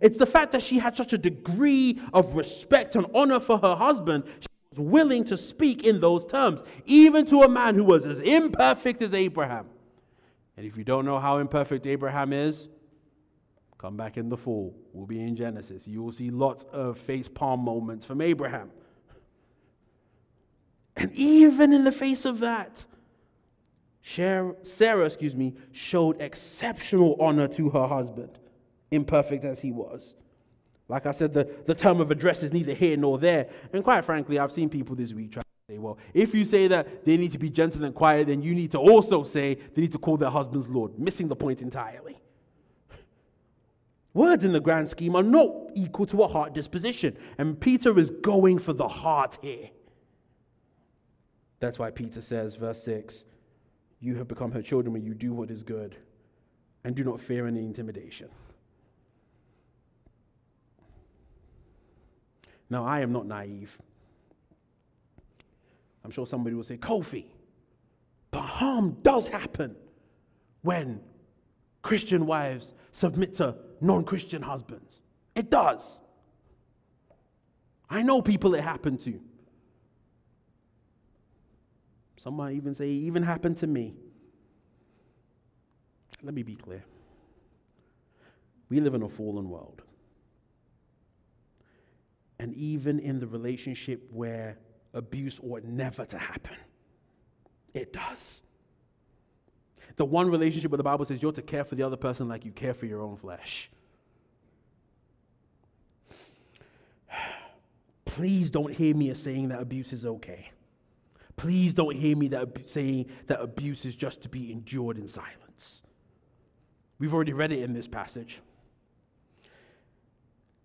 It's the fact that she had such a degree of respect and honor for her husband, she was willing to speak in those terms, even to a man who was as imperfect as Abraham. And if you don't know how imperfect Abraham is, come back in the fall. We'll be in Genesis. You will see lots of face palm moments from Abraham. And even in the face of that, Sarah, excuse me, showed exceptional honor to her husband, imperfect as he was. Like I said, the, the term of address is neither here nor there. And quite frankly, I've seen people this week try to say, well, if you say that they need to be gentle and quiet, then you need to also say they need to call their husbands Lord, missing the point entirely. Words in the grand scheme are not equal to a heart disposition. And Peter is going for the heart here. That's why Peter says, verse 6 you have become her children when you do what is good and do not fear any intimidation. Now, I am not naive. I'm sure somebody will say, Kofi, but harm does happen when Christian wives submit to non Christian husbands. It does. I know people it happened to. Some might even say, it even happened to me. Let me be clear. We live in a fallen world. And even in the relationship where abuse ought never to happen, it does. The one relationship where the Bible says you're to care for the other person like you care for your own flesh. Please don't hear me as saying that abuse is okay. Please don't hear me that, saying that abuse is just to be endured in silence. We've already read it in this passage.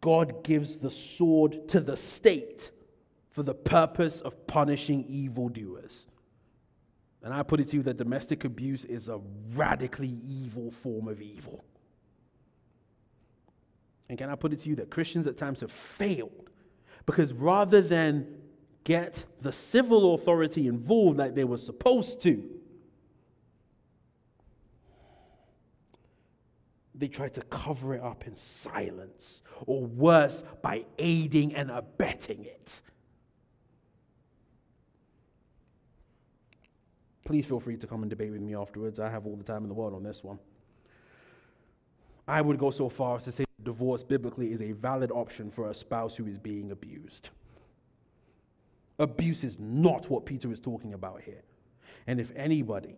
God gives the sword to the state for the purpose of punishing evildoers. And I put it to you that domestic abuse is a radically evil form of evil. And can I put it to you that Christians at times have failed because rather than get the civil authority involved like they were supposed to. They try to cover it up in silence, or worse, by aiding and abetting it. Please feel free to come and debate with me afterwards. I have all the time in the world on this one. I would go so far as to say divorce biblically is a valid option for a spouse who is being abused. Abuse is not what Peter is talking about here. And if anybody,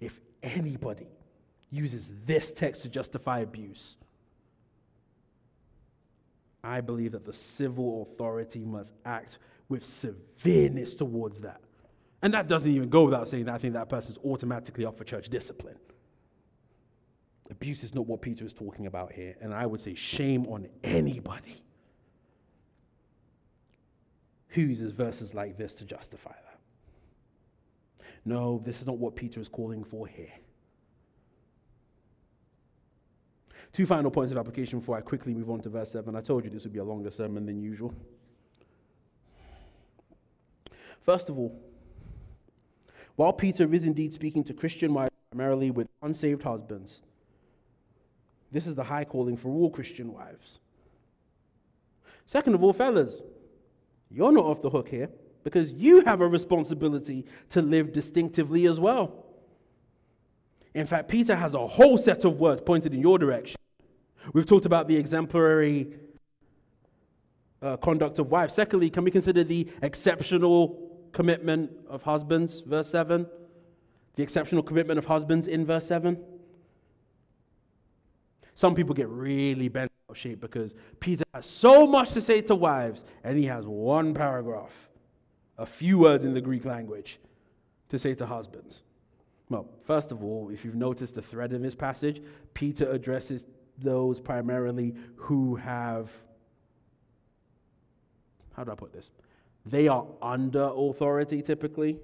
if anybody uses this text to justify abuse, I believe that the civil authority must act with severeness towards that. And that doesn't even go without saying that I think that person's automatically up for church discipline. Abuse is not what Peter is talking about here. And I would say shame on anybody who uses verses like this to justify that. No, this is not what Peter is calling for here. Two final points of application before I quickly move on to verse 7. I told you this would be a longer sermon than usual. First of all, while Peter is indeed speaking to Christian wives primarily with unsaved husbands, this is the high calling for all Christian wives. Second of all, fellas, you're not off the hook here because you have a responsibility to live distinctively as well. In fact, Peter has a whole set of words pointed in your direction. We've talked about the exemplary uh, conduct of wives. Secondly, can we consider the exceptional commitment of husbands, verse 7? The exceptional commitment of husbands in verse 7? Some people get really bent of shape because Peter has so much to say to wives, and he has one paragraph, a few words in the Greek language to say to husbands. Well, first of all, if you've noticed the thread in this passage, Peter addresses those primarily who have, how do I put this? They are under authority typically.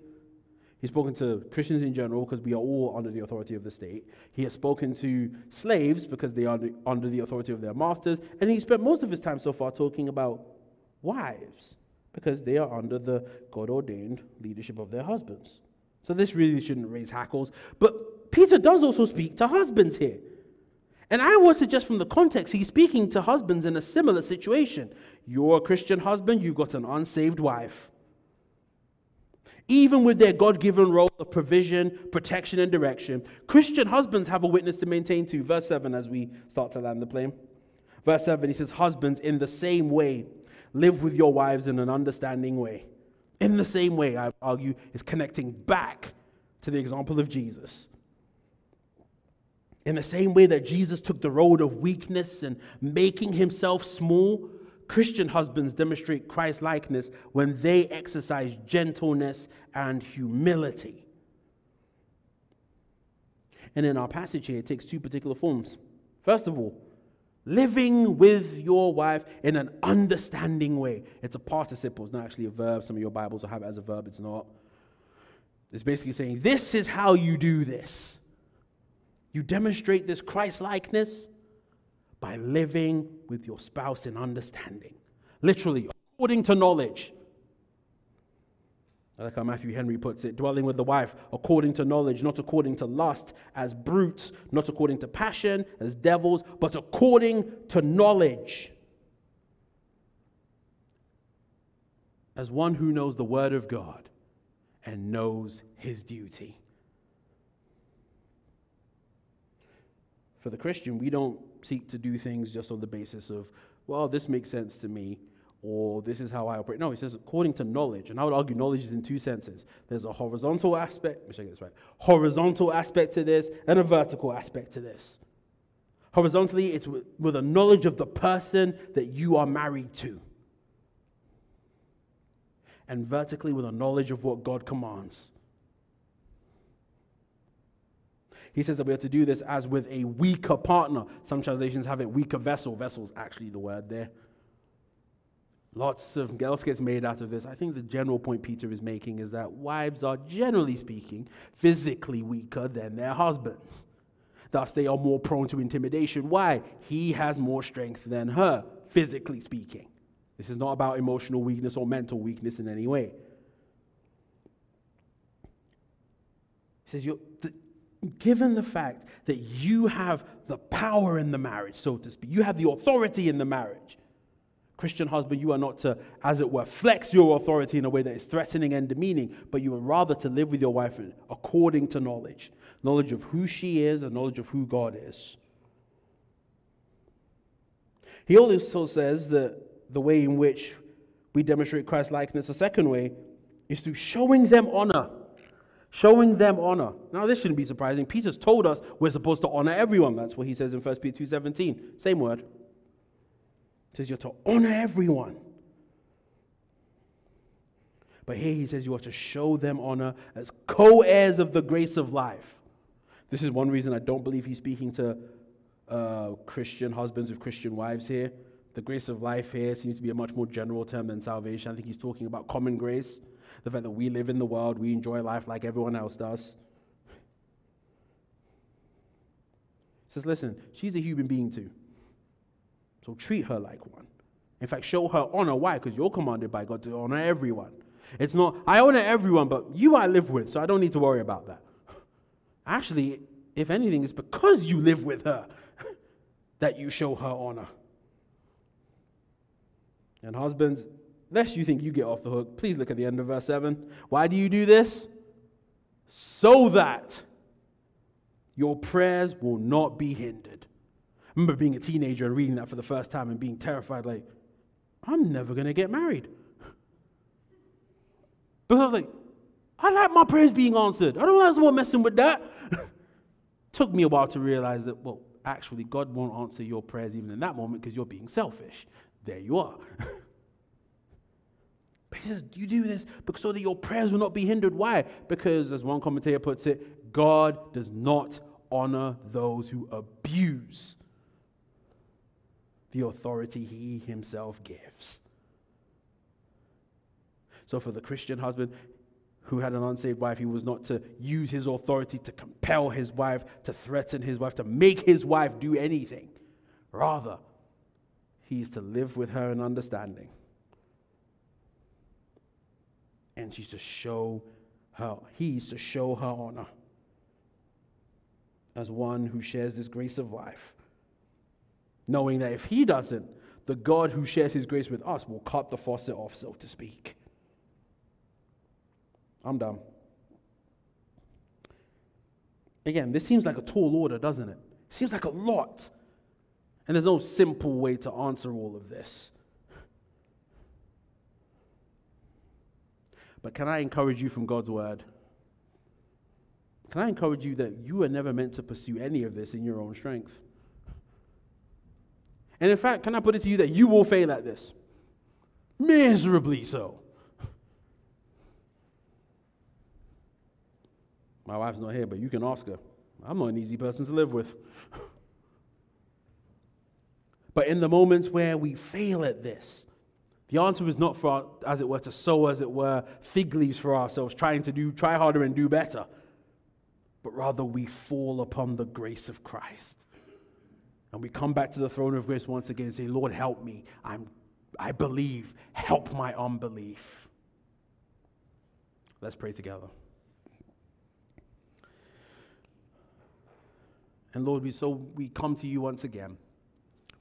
He's spoken to Christians in general because we are all under the authority of the state. He has spoken to slaves because they are under the authority of their masters. And he spent most of his time so far talking about wives because they are under the God ordained leadership of their husbands. So this really shouldn't raise hackles. But Peter does also speak to husbands here. And I would suggest from the context, he's speaking to husbands in a similar situation. You're a Christian husband, you've got an unsaved wife even with their God given role of provision, protection, and direction, Christian husbands have a witness to maintain too. Verse 7 as we start to land the plane. Verse 7, he says, Husbands, in the same way, live with your wives in an understanding way. In the same way, I argue, is connecting back to the example of Jesus. In the same way that Jesus took the road of weakness and making himself small, Christian husbands demonstrate Christ likeness when they exercise gentleness and humility. And in our passage here, it takes two particular forms. First of all, living with your wife in an understanding way. It's a participle, it's not actually a verb. Some of your Bibles will have it as a verb, it's not. It's basically saying, This is how you do this. You demonstrate this Christ likeness by living with your spouse in understanding. Literally, according to knowledge. Like how Matthew Henry puts it dwelling with the wife according to knowledge, not according to lust, as brutes, not according to passion, as devils, but according to knowledge. As one who knows the word of God and knows his duty. For the Christian, we don't seek to do things just on the basis of, well, this makes sense to me, or this is how I operate. No, he says according to knowledge. And I would argue knowledge is in two senses. There's a horizontal aspect, let me get this right. Horizontal aspect to this, and a vertical aspect to this. Horizontally, it's with, with a knowledge of the person that you are married to. And vertically, with a knowledge of what God commands. He says that we have to do this as with a weaker partner. Some translations have it weaker vessel. Vessel is actually the word there. Lots of else gets made out of this. I think the general point Peter is making is that wives are, generally speaking, physically weaker than their husbands. Thus, they are more prone to intimidation. Why? He has more strength than her, physically speaking. This is not about emotional weakness or mental weakness in any way. He says, given the fact that you have the power in the marriage, so to speak, you have the authority in the marriage. Christian husband, you are not to, as it were, flex your authority in a way that is threatening and demeaning, but you are rather to live with your wife according to knowledge knowledge of who she is and knowledge of who God is. He also says that the way in which we demonstrate Christ likeness, the second way, is through showing them honor showing them honor. Now, this shouldn't be surprising. Peter's told us we're supposed to honor everyone. That's what he says in 1 Peter 2.17. Same word. He says you're to honor everyone. But here he says you are to show them honor as co heirs of the grace of life. This is one reason I don't believe he's speaking to uh, Christian husbands with Christian wives here. The grace of life here seems to be a much more general term than salvation. I think he's talking about common grace the fact that we live in the world, we enjoy life like everyone else does. Says, listen, she's a human being too. So treat her like one. In fact, show her honor. Why? Because you're commanded by God to honor everyone. It's not, I honor everyone, but you I live with, so I don't need to worry about that. Actually, if anything, it's because you live with her that you show her honor. And husbands, lest you think you get off the hook, please look at the end of verse 7. Why do you do this? So that your prayers will not be hindered. I remember being a teenager and reading that for the first time and being terrified, like, I'm never going to get married. Because I was like, I like my prayers being answered. I don't someone messing with that. Took me a while to realize that, well, actually, God won't answer your prayers even in that moment because you're being selfish. There you are. But he says, You do this because so that your prayers will not be hindered. Why? Because, as one commentator puts it, God does not honor those who abuse the authority he himself gives. So, for the Christian husband, who had an unsaved wife, he was not to use his authority to compel his wife, to threaten his wife, to make his wife do anything. Rather, he is to live with her in understanding. And she's to show her, he's to show her honor as one who shares this grace of life, knowing that if he doesn't, the God who shares his grace with us will cut the faucet off, so to speak. I'm done. Again, this seems like a tall order, doesn't it? It seems like a lot. And there's no simple way to answer all of this. But can I encourage you from God's word? Can I encourage you that you are never meant to pursue any of this in your own strength? And in fact, can I put it to you that you will fail at this? Miserably so. My wife's not here, but you can ask her. I'm not an easy person to live with. but in the moments where we fail at this, the answer is not for, as it were, to sow, as it were, fig leaves for ourselves, trying to do, try harder and do better, but rather we fall upon the grace of Christ. And we come back to the throne of grace once again and say, Lord, help me. I'm, I believe. Help my unbelief. Let's pray together. And Lord, we, so we come to you once again.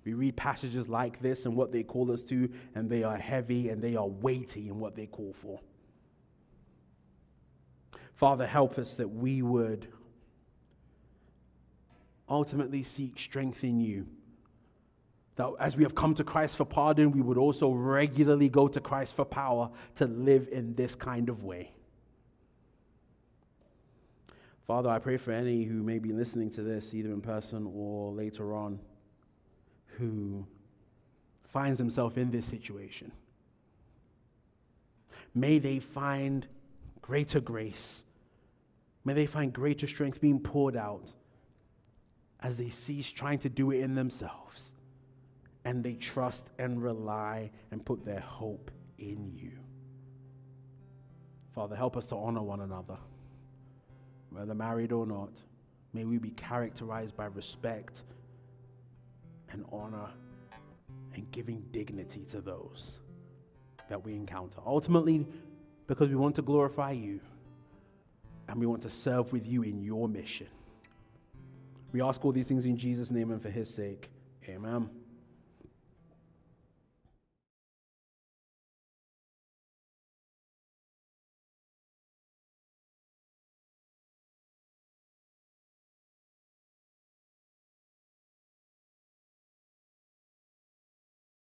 We read passages like this and what they call us to, and they are heavy and they are weighty in what they call for. Father, help us that we would ultimately seek strength in you. That as we have come to Christ for pardon, we would also regularly go to Christ for power to live in this kind of way. Father, I pray for any who may be listening to this, either in person or later on, who finds himself in this situation. May they find greater grace. May they find greater strength being poured out as they cease trying to do it in themselves and they trust and rely and put their hope in you. Father, help us to honor one another whether married or not, may we be characterized by respect and honor and giving dignity to those that we encounter. Ultimately, because we want to glorify you and we want to serve with you in your mission. We ask all these things in Jesus' name and for his sake. Amen.